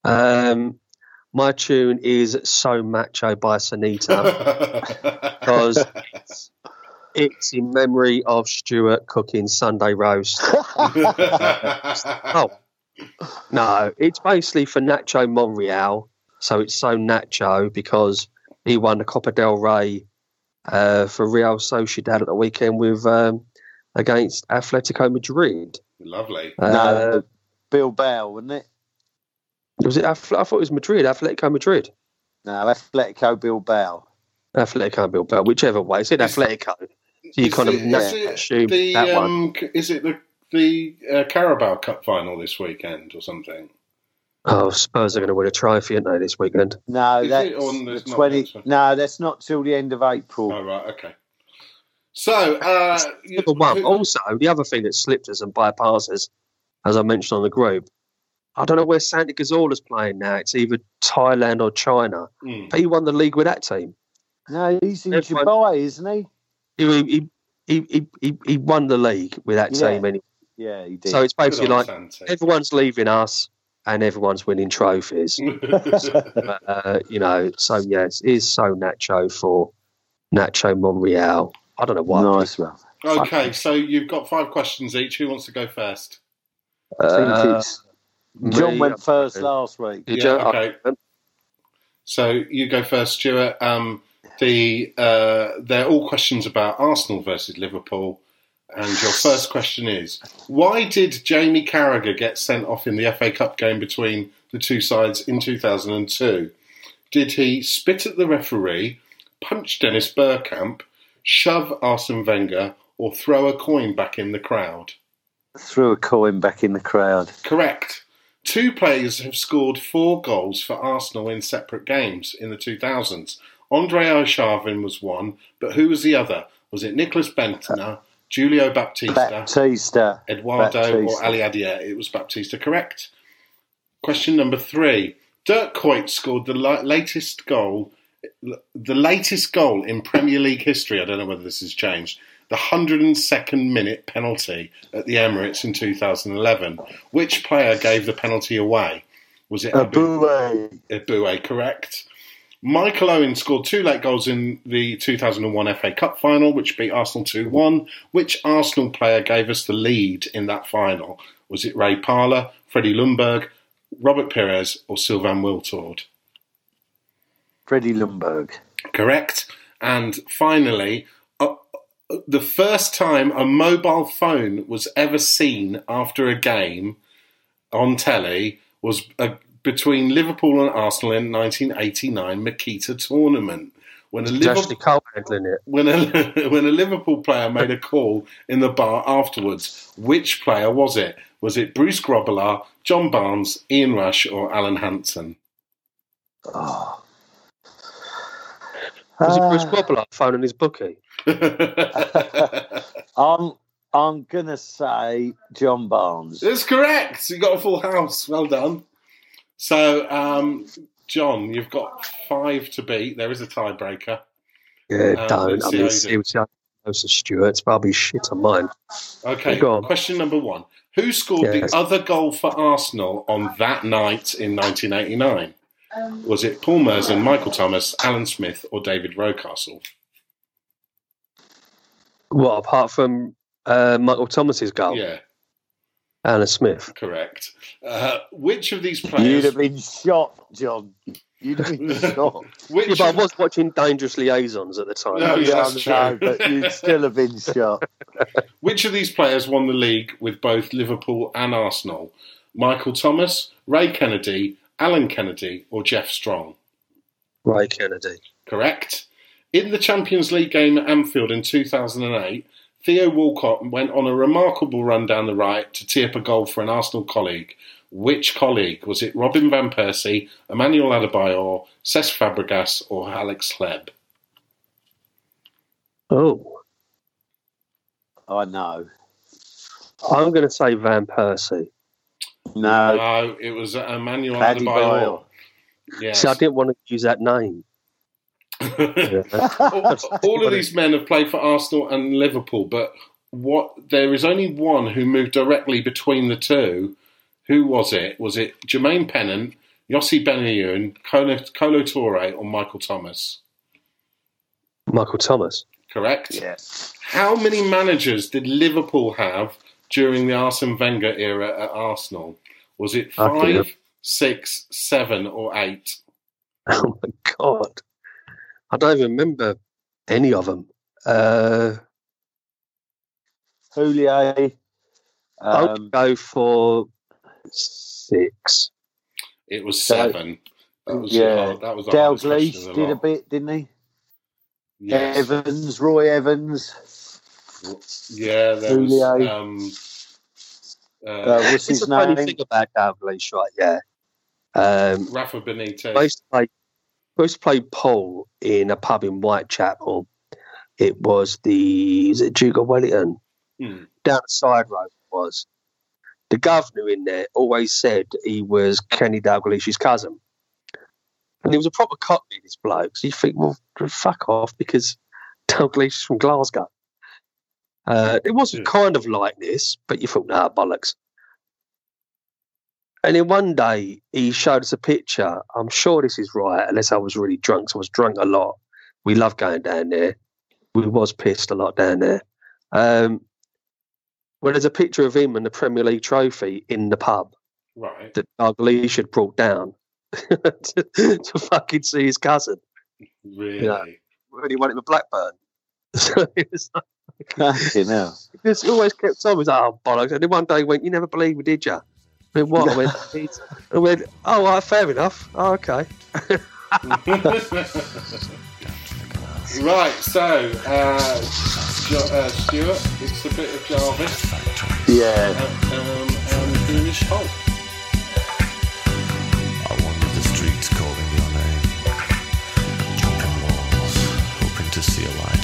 [SPEAKER 2] Um, my tune is "So Macho" by Sinitta because it's, it's in memory of Stuart cooking Sunday roast. Oh no, it's basically for Nacho Monreal. So it's so Nacho because he won the Copa del Rey uh, for Real Sociedad at the weekend with um, against Atletico Madrid.
[SPEAKER 1] Lovely.
[SPEAKER 2] Uh,
[SPEAKER 3] no, Bilbao, wasn't it?
[SPEAKER 2] Was it? Athle- I thought it was Madrid. Atletico Madrid.
[SPEAKER 3] No, Atletico Bilbao.
[SPEAKER 2] Atletico Bilbao, whichever way. It's in
[SPEAKER 1] Is-
[SPEAKER 2] Atletico. So you kind of
[SPEAKER 1] it-
[SPEAKER 2] na-
[SPEAKER 1] is it
[SPEAKER 2] assume
[SPEAKER 1] the,
[SPEAKER 2] that one.
[SPEAKER 1] um, c- Is it the the uh, Carabao Cup final this weekend or something?
[SPEAKER 2] Oh, Spurs are going to win a trophy, aren't they, this weekend?
[SPEAKER 3] No,
[SPEAKER 1] Is
[SPEAKER 3] that's the
[SPEAKER 1] not
[SPEAKER 3] twenty. No, that's not till the end of April.
[SPEAKER 1] Oh right, okay. So, uh,
[SPEAKER 2] Number one.
[SPEAKER 1] who-
[SPEAKER 2] Also, the other thing that slipped us and bypasses, as I mentioned on the group, I don't know where Santi Cazorla's playing now. It's either Thailand or China.
[SPEAKER 1] Hmm.
[SPEAKER 2] But he won the league with that team.
[SPEAKER 3] No, he's in
[SPEAKER 2] Everyone-
[SPEAKER 3] Dubai, isn't he?
[SPEAKER 2] He, he, he, he, he, he won the league with that
[SPEAKER 3] Yeah.
[SPEAKER 2] team. Anyway.
[SPEAKER 3] Yeah, he did.
[SPEAKER 2] So it's basically
[SPEAKER 1] on
[SPEAKER 2] like
[SPEAKER 1] Santi.
[SPEAKER 2] everyone's leaving us and everyone's winning trophies. uh, you know, so yes, it is so Nacho for Nacho Monreal. I don't know why.
[SPEAKER 3] nice one.
[SPEAKER 1] okay, so you've got five questions each. Who wants to go first?
[SPEAKER 3] I think
[SPEAKER 2] Uh,
[SPEAKER 3] it's John
[SPEAKER 2] me,
[SPEAKER 3] went first last week.
[SPEAKER 1] Yeah,
[SPEAKER 2] you?
[SPEAKER 1] Okay. So you go first, Stuart. Um, the uh, they're all questions about Arsenal versus Liverpool, and your first question is: Why did Jamie Carragher get sent off in the FA Cup game between the two sides in 2002? Did he spit at the referee, punch Dennis Bergkamp, shove Arsene Wenger, or throw a coin back in the crowd?
[SPEAKER 3] Threw a coin back in the crowd.
[SPEAKER 1] Correct. Two players have scored four goals for Arsenal in separate games in the 2000s. Andre Arshavin was one, but who was the other? Was it Nicklas Bendtner, Julio Baptista,
[SPEAKER 3] Baptista.
[SPEAKER 1] Eduardo, or
[SPEAKER 3] Baptista.
[SPEAKER 1] Ali Adia? It was Baptista, correct. Question number three. Dirk Kuyt scored the latest goal, the latest goal in Premier League history. I don't know whether this has changed. The 102nd minute penalty at the Emirates in 2011. Which player gave the penalty away? Was it Abu
[SPEAKER 3] Abue.
[SPEAKER 1] Eboué, correct. Michael Owen scored two late goals in the 2001 FA Cup final, which beat Arsenal 2 1. Which Arsenal player gave us the lead in that final? Was it Ray Parlour, Freddie Ljungberg, Robert Pires, or Sylvain Wiltord?
[SPEAKER 3] Freddie Ljungberg.
[SPEAKER 1] Correct. And finally, the first time a mobile phone was ever seen after a game on telly was uh, between Liverpool and Arsenal in 1989 Makita tournament. When a
[SPEAKER 2] It's
[SPEAKER 1] Liverpool
[SPEAKER 2] Cole handling it.
[SPEAKER 1] when a when a Liverpool player made a call in the bar afterwards, which player was it? Was it Bruce Grobbelaar, John Barnes, Ian Rush, or Alan Hansen?
[SPEAKER 3] Oh.
[SPEAKER 2] Was it Bruce
[SPEAKER 3] Ah.
[SPEAKER 2] Grobbelaar phoning his bookie?
[SPEAKER 3] I'm I'm gonna say John Barnes.
[SPEAKER 1] That's correct. You got a full house. Well done. So, um, John, you've got five to beat. There is a tiebreaker.
[SPEAKER 2] Yeah,
[SPEAKER 1] Uh,
[SPEAKER 2] don't. I mean,
[SPEAKER 1] how you do.
[SPEAKER 2] it was close to Stuart's, but I'll be shit on mine.
[SPEAKER 1] Okay.
[SPEAKER 2] Go on.
[SPEAKER 1] Question number one: Who scored
[SPEAKER 2] Yes.
[SPEAKER 1] the other goal for Arsenal on that night in 1989? Was it Paul Merson, Michael Thomas, Alan Smith, or David Rocastle?
[SPEAKER 2] What, apart from uh, Michael Thomas's goal?
[SPEAKER 1] Yeah,
[SPEAKER 2] Alan Smith.
[SPEAKER 1] correct. Uh, which of these players?
[SPEAKER 3] You'd have been shot, John. You'd have been shot.
[SPEAKER 1] Which
[SPEAKER 2] Yeah, but I was watching Dangerous Liaisons at the time.
[SPEAKER 1] No, yeah, that's
[SPEAKER 3] no,
[SPEAKER 1] true.
[SPEAKER 3] but you'd still have been shot.
[SPEAKER 1] Which of these players won the league with both Liverpool and Arsenal? Michael Thomas, Ray Kennedy, Alan Kennedy, or Geoff Strong?
[SPEAKER 2] Ray Kennedy.
[SPEAKER 1] Correct. In the Champions League game at Anfield in 2008, Theo Walcott went on a remarkable run down the right to tee up a goal for an Arsenal colleague. Which colleague? Was it Robin Van Persie, Emmanuel Adebayor, Cesc Fabregas, or Alex Hleb?
[SPEAKER 2] Oh,
[SPEAKER 3] I know.
[SPEAKER 2] I'm going to say Van Persie.
[SPEAKER 3] No,
[SPEAKER 1] No, it was Emmanuel
[SPEAKER 3] Paddy
[SPEAKER 1] Adebayor. Yes.
[SPEAKER 2] See, I didn't want to use that name. Yeah.
[SPEAKER 1] all, all of these men have played for Arsenal and Liverpool, but what there is only one who moved directly between the two. Who was it? Was it Jermaine Pennant, Yossi Benayoun, Kolo, Kolo Touré, or Michael Thomas?
[SPEAKER 2] Michael Thomas.
[SPEAKER 1] Correct.
[SPEAKER 3] Yeah.
[SPEAKER 1] How many managers did Liverpool have during the Arsene Wenger era at Arsenal? Was it five, six, seven, or eight?
[SPEAKER 2] Oh my god, I don't even remember any of them. Uh,
[SPEAKER 3] Houllier.
[SPEAKER 2] I'll
[SPEAKER 3] Um,
[SPEAKER 2] go for six.
[SPEAKER 1] It was
[SPEAKER 3] So-
[SPEAKER 1] seven. That was
[SPEAKER 3] yeah.
[SPEAKER 1] hard- that was the hardest
[SPEAKER 3] Dalglish did a bit, didn't he?
[SPEAKER 1] Yes.
[SPEAKER 3] Evans, Roy Evans.
[SPEAKER 1] Yeah, there was. Um, uh,
[SPEAKER 3] Uh, what's
[SPEAKER 2] It's
[SPEAKER 3] his
[SPEAKER 2] a funny
[SPEAKER 3] name?
[SPEAKER 2] thing about Dalglish, right? Yeah. Um,
[SPEAKER 1] Rafa Benitez.
[SPEAKER 2] used to play. I used to play pool in a pub in Whitechapel. It was the is it Duke of Wellington
[SPEAKER 1] Hmm.
[SPEAKER 2] down the side road. It was the governor in there always said he was Kenny Dalglish's cousin, and he was a proper cockney. This bloke. So you think, well, fuck off, because Dalglish is from Glasgow. Uh, it wasn't
[SPEAKER 1] Yeah.
[SPEAKER 2] kind of like this, but you thought, nah, bollocks. And then one day he showed us a picture. I'm sure this is right, unless I was really drunk. So I was drunk a lot. We love going down there. We was pissed a lot down there. Um, well, there's a picture of him and the Premier League trophy in the pub
[SPEAKER 1] Right.
[SPEAKER 2] that Dalglish had brought down to, to fucking see his cousin
[SPEAKER 1] Really?
[SPEAKER 2] Yeah. when he went to Blackburn. So it was like,
[SPEAKER 3] Fucking hell.
[SPEAKER 2] because he always kept on. He was like, oh, bollocks. And then one day he went, You never believe me, did you? I went, What? I went, "He's-" I went, Oh, right, fair enough. Oh, okay.
[SPEAKER 1] right. So, uh, jo- uh, Stuart, it's a bit of Jarvis
[SPEAKER 3] Yeah.
[SPEAKER 1] uh, um, and Foolish Hope.
[SPEAKER 4] I wander the streets calling your name. Jumping walls, hoping to see a light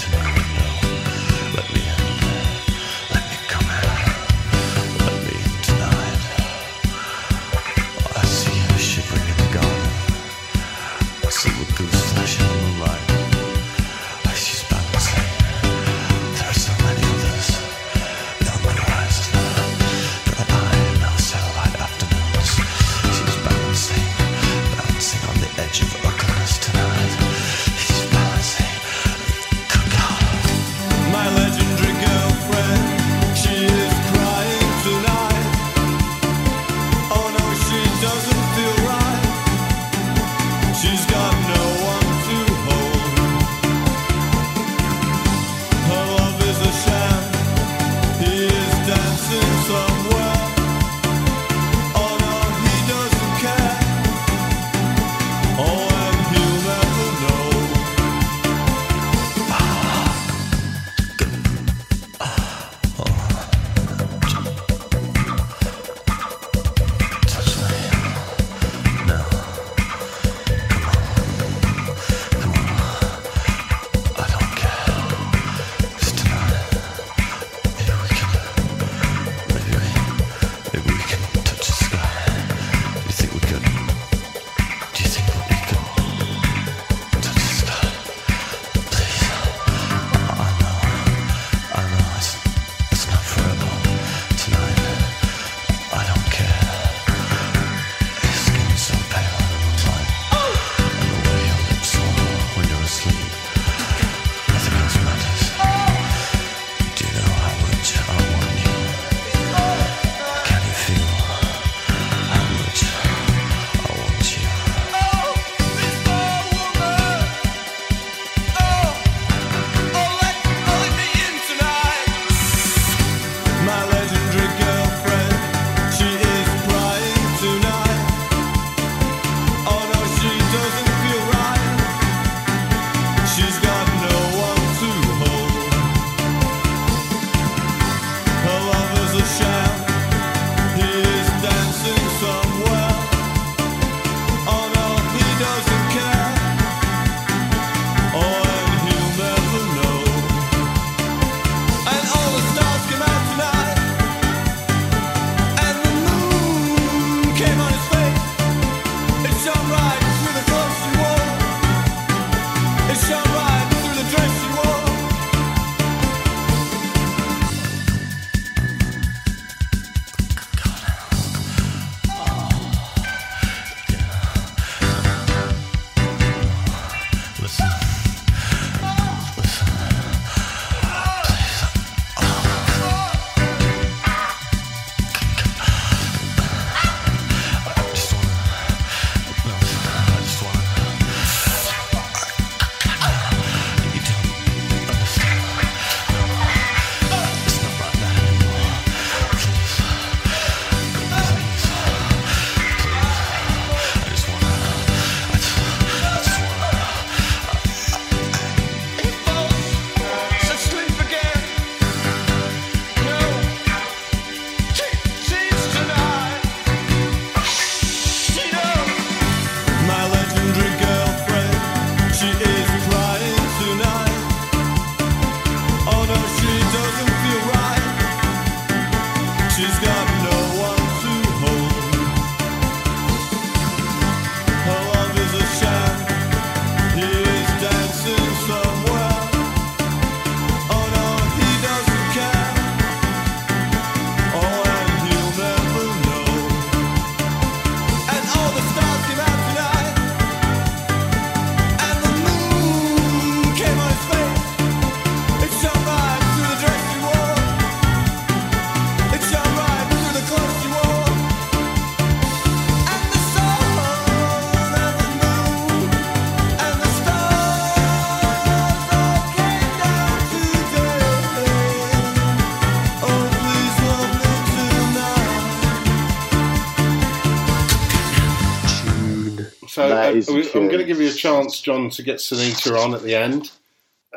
[SPEAKER 4] So
[SPEAKER 3] is
[SPEAKER 1] I'm going to give you a chance, John, to get Sinitta on at the end.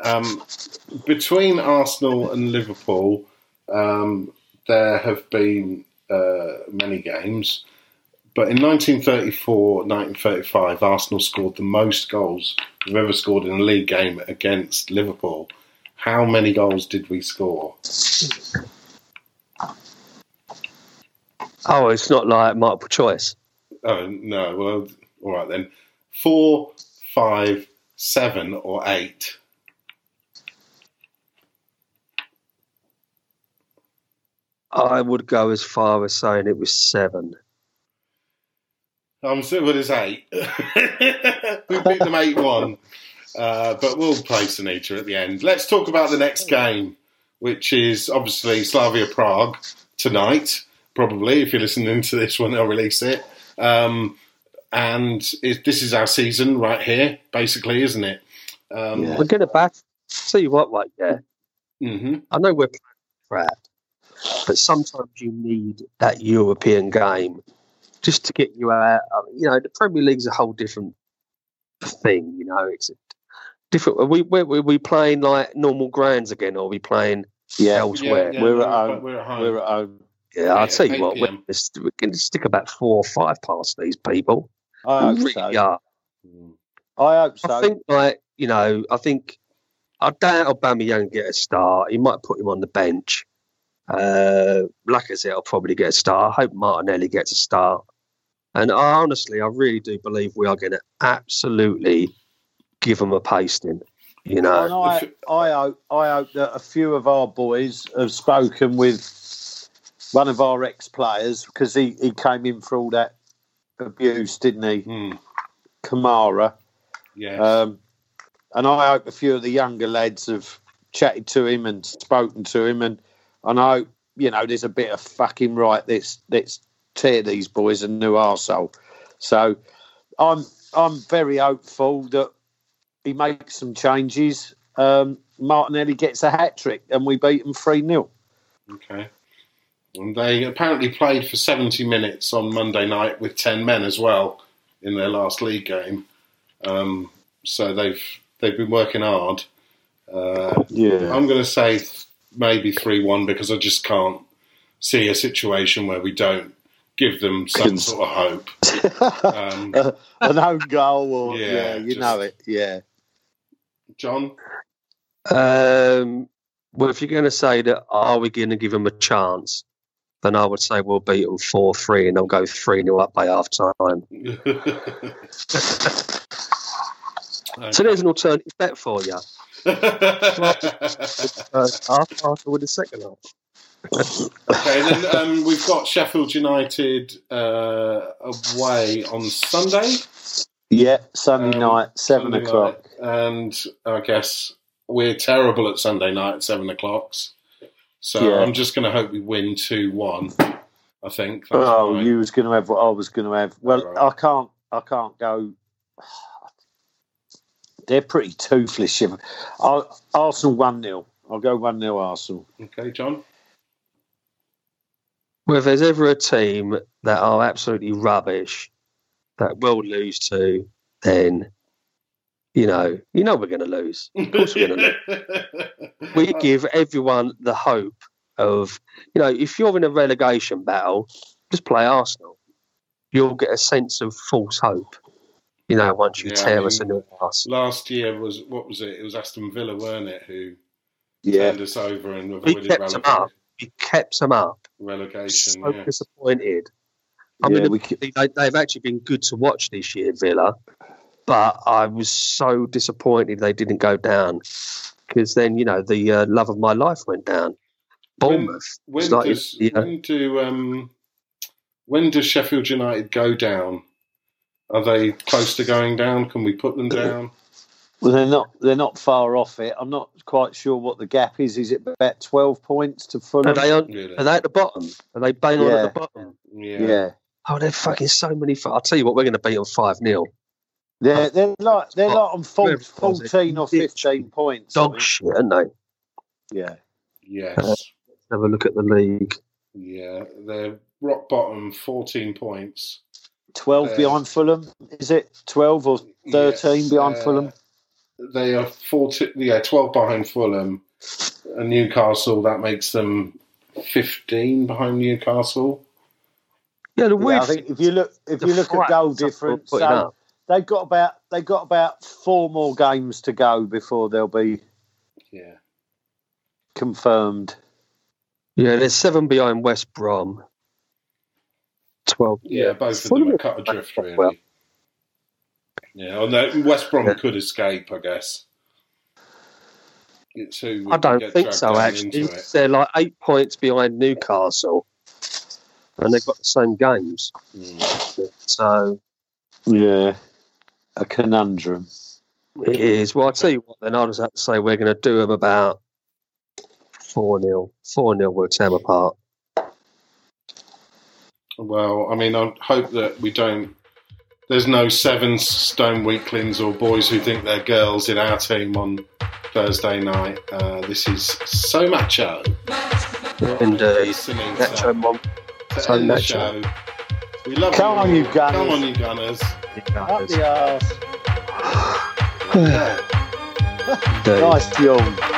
[SPEAKER 1] Um, between Arsenal and Liverpool, um, there have been uh, many games. But in 1934 1935, Arsenal scored the most goals we've ever scored in a league game against Liverpool. How many goals did we score?
[SPEAKER 2] Oh, it's not like multiple choice.
[SPEAKER 1] Oh, no. Well, all right then. Four, five, seven, or eight?
[SPEAKER 2] I would go as far as saying it was seven.
[SPEAKER 1] I'm still with his eight. we beat them 8 1. Uh, but we'll play Sinitta at the end. Let's talk about the next game, which is obviously Slavia Prague tonight, probably, if you're listening to this when they'll release it. Um, and it, this is our season right here, basically, isn't it? Um,
[SPEAKER 3] Yeah.
[SPEAKER 2] We're going to bat. Tell you what, like, yeah,
[SPEAKER 1] mhm.
[SPEAKER 2] I know we're crap, but sometimes you need that European game just to get you out. I You know, the Premier League's a whole different thing. You know, it's a different. Are we we we we playing like normal grounds again, or are we playing
[SPEAKER 3] Yeah,
[SPEAKER 2] elsewhere?
[SPEAKER 1] Yeah, yeah,
[SPEAKER 3] We're
[SPEAKER 1] no,
[SPEAKER 3] at home.
[SPEAKER 1] We're at home.
[SPEAKER 3] we're at home.
[SPEAKER 2] Yeah, I'll tell you what, we're, we're going to stick about four or five past these people.
[SPEAKER 3] I hope
[SPEAKER 2] really
[SPEAKER 3] so.
[SPEAKER 2] are.
[SPEAKER 1] Mm.
[SPEAKER 3] I hope so.
[SPEAKER 2] I think, like you know, I think I doubt Aubameyang get a start. He might put him on the bench. Uh, like I said, I'll probably get a start. I hope Martinelli gets a start. And I, honestly, I really do believe we are going to absolutely give them a pasting. You
[SPEAKER 3] And
[SPEAKER 2] know,
[SPEAKER 3] I, I hope I hope that a few of our boys have spoken with one of our ex players because he, he came in for all that abuse, didn't he?
[SPEAKER 1] Mm.
[SPEAKER 3] Kamara.
[SPEAKER 1] Yes.
[SPEAKER 3] Um, and I hope a few of the younger lads have chatted to him and spoken to him, and and I hope you know there's a bit of fucking right. Let's let's tear these boys a new arsehole. So I'm I'm very hopeful that he makes some changes. Um, Martinelli gets a hat trick, and we beat him three 0
[SPEAKER 1] Okay. And they apparently played for 70 minutes on Monday night with 10 men as well in their last league game. Um, so they've they've been working hard. Uh,
[SPEAKER 3] Yeah,
[SPEAKER 1] I'm going to say maybe 3 1 because I just can't see a situation where we don't give them some
[SPEAKER 3] Cons-
[SPEAKER 1] sort of hope. Um,
[SPEAKER 3] an own goal, or
[SPEAKER 1] Yeah,
[SPEAKER 3] yeah, you
[SPEAKER 1] just-
[SPEAKER 3] know it. Yeah,
[SPEAKER 1] John?
[SPEAKER 2] um, well, if you're going to say that, are we going to give them a chance? Then I would say we'll beat them four three, and they'll go three 0 up by half time. So there's an alternative bet for you. Half after with the second half.
[SPEAKER 1] Okay, then um, we've got Sheffield United uh, away on Sunday.
[SPEAKER 3] yeah. Sunday
[SPEAKER 1] Um,
[SPEAKER 3] night, seven
[SPEAKER 1] Sunday
[SPEAKER 3] o'clock.
[SPEAKER 1] night. And I guess we're terrible at Sunday night at seven o'clocks. So
[SPEAKER 3] Yeah.
[SPEAKER 1] I'm just going to hope we win 2 1. I think. That's
[SPEAKER 3] Oh,
[SPEAKER 1] fine.
[SPEAKER 3] you was going to have what I was going to have. Well,
[SPEAKER 1] Right.
[SPEAKER 3] I can't. I can't go. They're pretty toothless. Sheffield. I'll, Arsenal one 0 I'll go one 0 Arsenal.
[SPEAKER 1] Okay, John?
[SPEAKER 2] Well, if there's ever a team that are absolutely rubbish that we'll lose to, then you know, you know we're going to lose. Of course we're going to lose. We give everyone the hope of, you know, if you're in a relegation battle, just play Arsenal. You'll get a sense of false hope. You know, once you
[SPEAKER 1] Yeah, I
[SPEAKER 2] tear
[SPEAKER 1] mean-
[SPEAKER 2] us a new pass.
[SPEAKER 1] Last year was, what was it? It was Aston Villa, weren't it, who
[SPEAKER 3] Yeah,
[SPEAKER 1] turned us over and
[SPEAKER 2] We
[SPEAKER 1] avoided
[SPEAKER 2] kept them up. We kept them up.
[SPEAKER 1] relegation.
[SPEAKER 2] So
[SPEAKER 1] yeah.
[SPEAKER 2] disappointed. I
[SPEAKER 3] yeah,
[SPEAKER 2] mean,
[SPEAKER 3] we,
[SPEAKER 2] they, they've actually been good to watch this year, Villa, but I was so disappointed they didn't go down because then you know the uh, love of my life went down. Bournemouth,
[SPEAKER 1] When
[SPEAKER 2] it's like,
[SPEAKER 1] does
[SPEAKER 2] you know,
[SPEAKER 1] when do um when does Sheffield United go down? Are they close to going down? Can we put them down?
[SPEAKER 3] well, they're not. They're not far off it. I'm not quite sure what the gap is. Is it about twelve points to
[SPEAKER 2] are they on?
[SPEAKER 1] Really?
[SPEAKER 2] Are they at the bottom? Are they bang on at the bottom?
[SPEAKER 1] Yeah.
[SPEAKER 3] yeah,
[SPEAKER 2] Oh, they're fucking so many. fu- I'll tell you what, we're going to beat them five 0
[SPEAKER 3] they're they're like they're like on four-
[SPEAKER 2] Whoever it
[SPEAKER 3] fourteen or
[SPEAKER 2] it's
[SPEAKER 3] fifteen points.
[SPEAKER 2] Dog shit, aren't they?
[SPEAKER 3] Yeah,
[SPEAKER 1] Yes.
[SPEAKER 2] Have a look at the league.
[SPEAKER 1] Yeah. They're rock bottom, fourteen points.
[SPEAKER 5] 12
[SPEAKER 1] Uh,
[SPEAKER 5] behind Fulham. Is it 12 or 13
[SPEAKER 1] Yes,
[SPEAKER 5] behind
[SPEAKER 1] uh,
[SPEAKER 5] Fulham?
[SPEAKER 1] They are 40, yeah, 12 behind Fulham. And Newcastle, that makes them 15 behind Newcastle.
[SPEAKER 2] Yeah, the
[SPEAKER 5] Yeah,
[SPEAKER 2] weird
[SPEAKER 5] I think if you look if you look at goal difference, so
[SPEAKER 2] up.
[SPEAKER 5] They've got about they've got about four more games to go before they'll be
[SPEAKER 1] Yeah.
[SPEAKER 5] confirmed.
[SPEAKER 2] Yeah, there's seven behind West Brom. Twelve.
[SPEAKER 1] Yeah, both of them are
[SPEAKER 2] are
[SPEAKER 1] cut adrift, really.
[SPEAKER 2] well.
[SPEAKER 1] Yeah, and the- West Brom
[SPEAKER 2] Yeah.
[SPEAKER 1] could escape, I guess. It's
[SPEAKER 2] I don't think so. Actually, they're like eight points behind Newcastle, and they've got the same games.
[SPEAKER 1] Mm.
[SPEAKER 2] So
[SPEAKER 5] Yeah, a conundrum.
[SPEAKER 2] it is. Well, I'll tell you what. Then I'll just have to say we're going to do them about four 0 Four 0 We'll tear them apart.
[SPEAKER 1] Well, I mean, I hope that we don't. There's no seven stone weaklings or boys who think they're girls in our team on Thursday night. Uh, this is so macho.
[SPEAKER 2] Indeed.
[SPEAKER 1] Listening to-
[SPEAKER 2] Nacho Mon-
[SPEAKER 1] to
[SPEAKER 2] so
[SPEAKER 1] end
[SPEAKER 2] macho.
[SPEAKER 1] We love
[SPEAKER 5] Come on, you Gunners.
[SPEAKER 1] Come on, you Gunners.
[SPEAKER 5] Up the arse.
[SPEAKER 2] Indeed.
[SPEAKER 5] Nice yawn.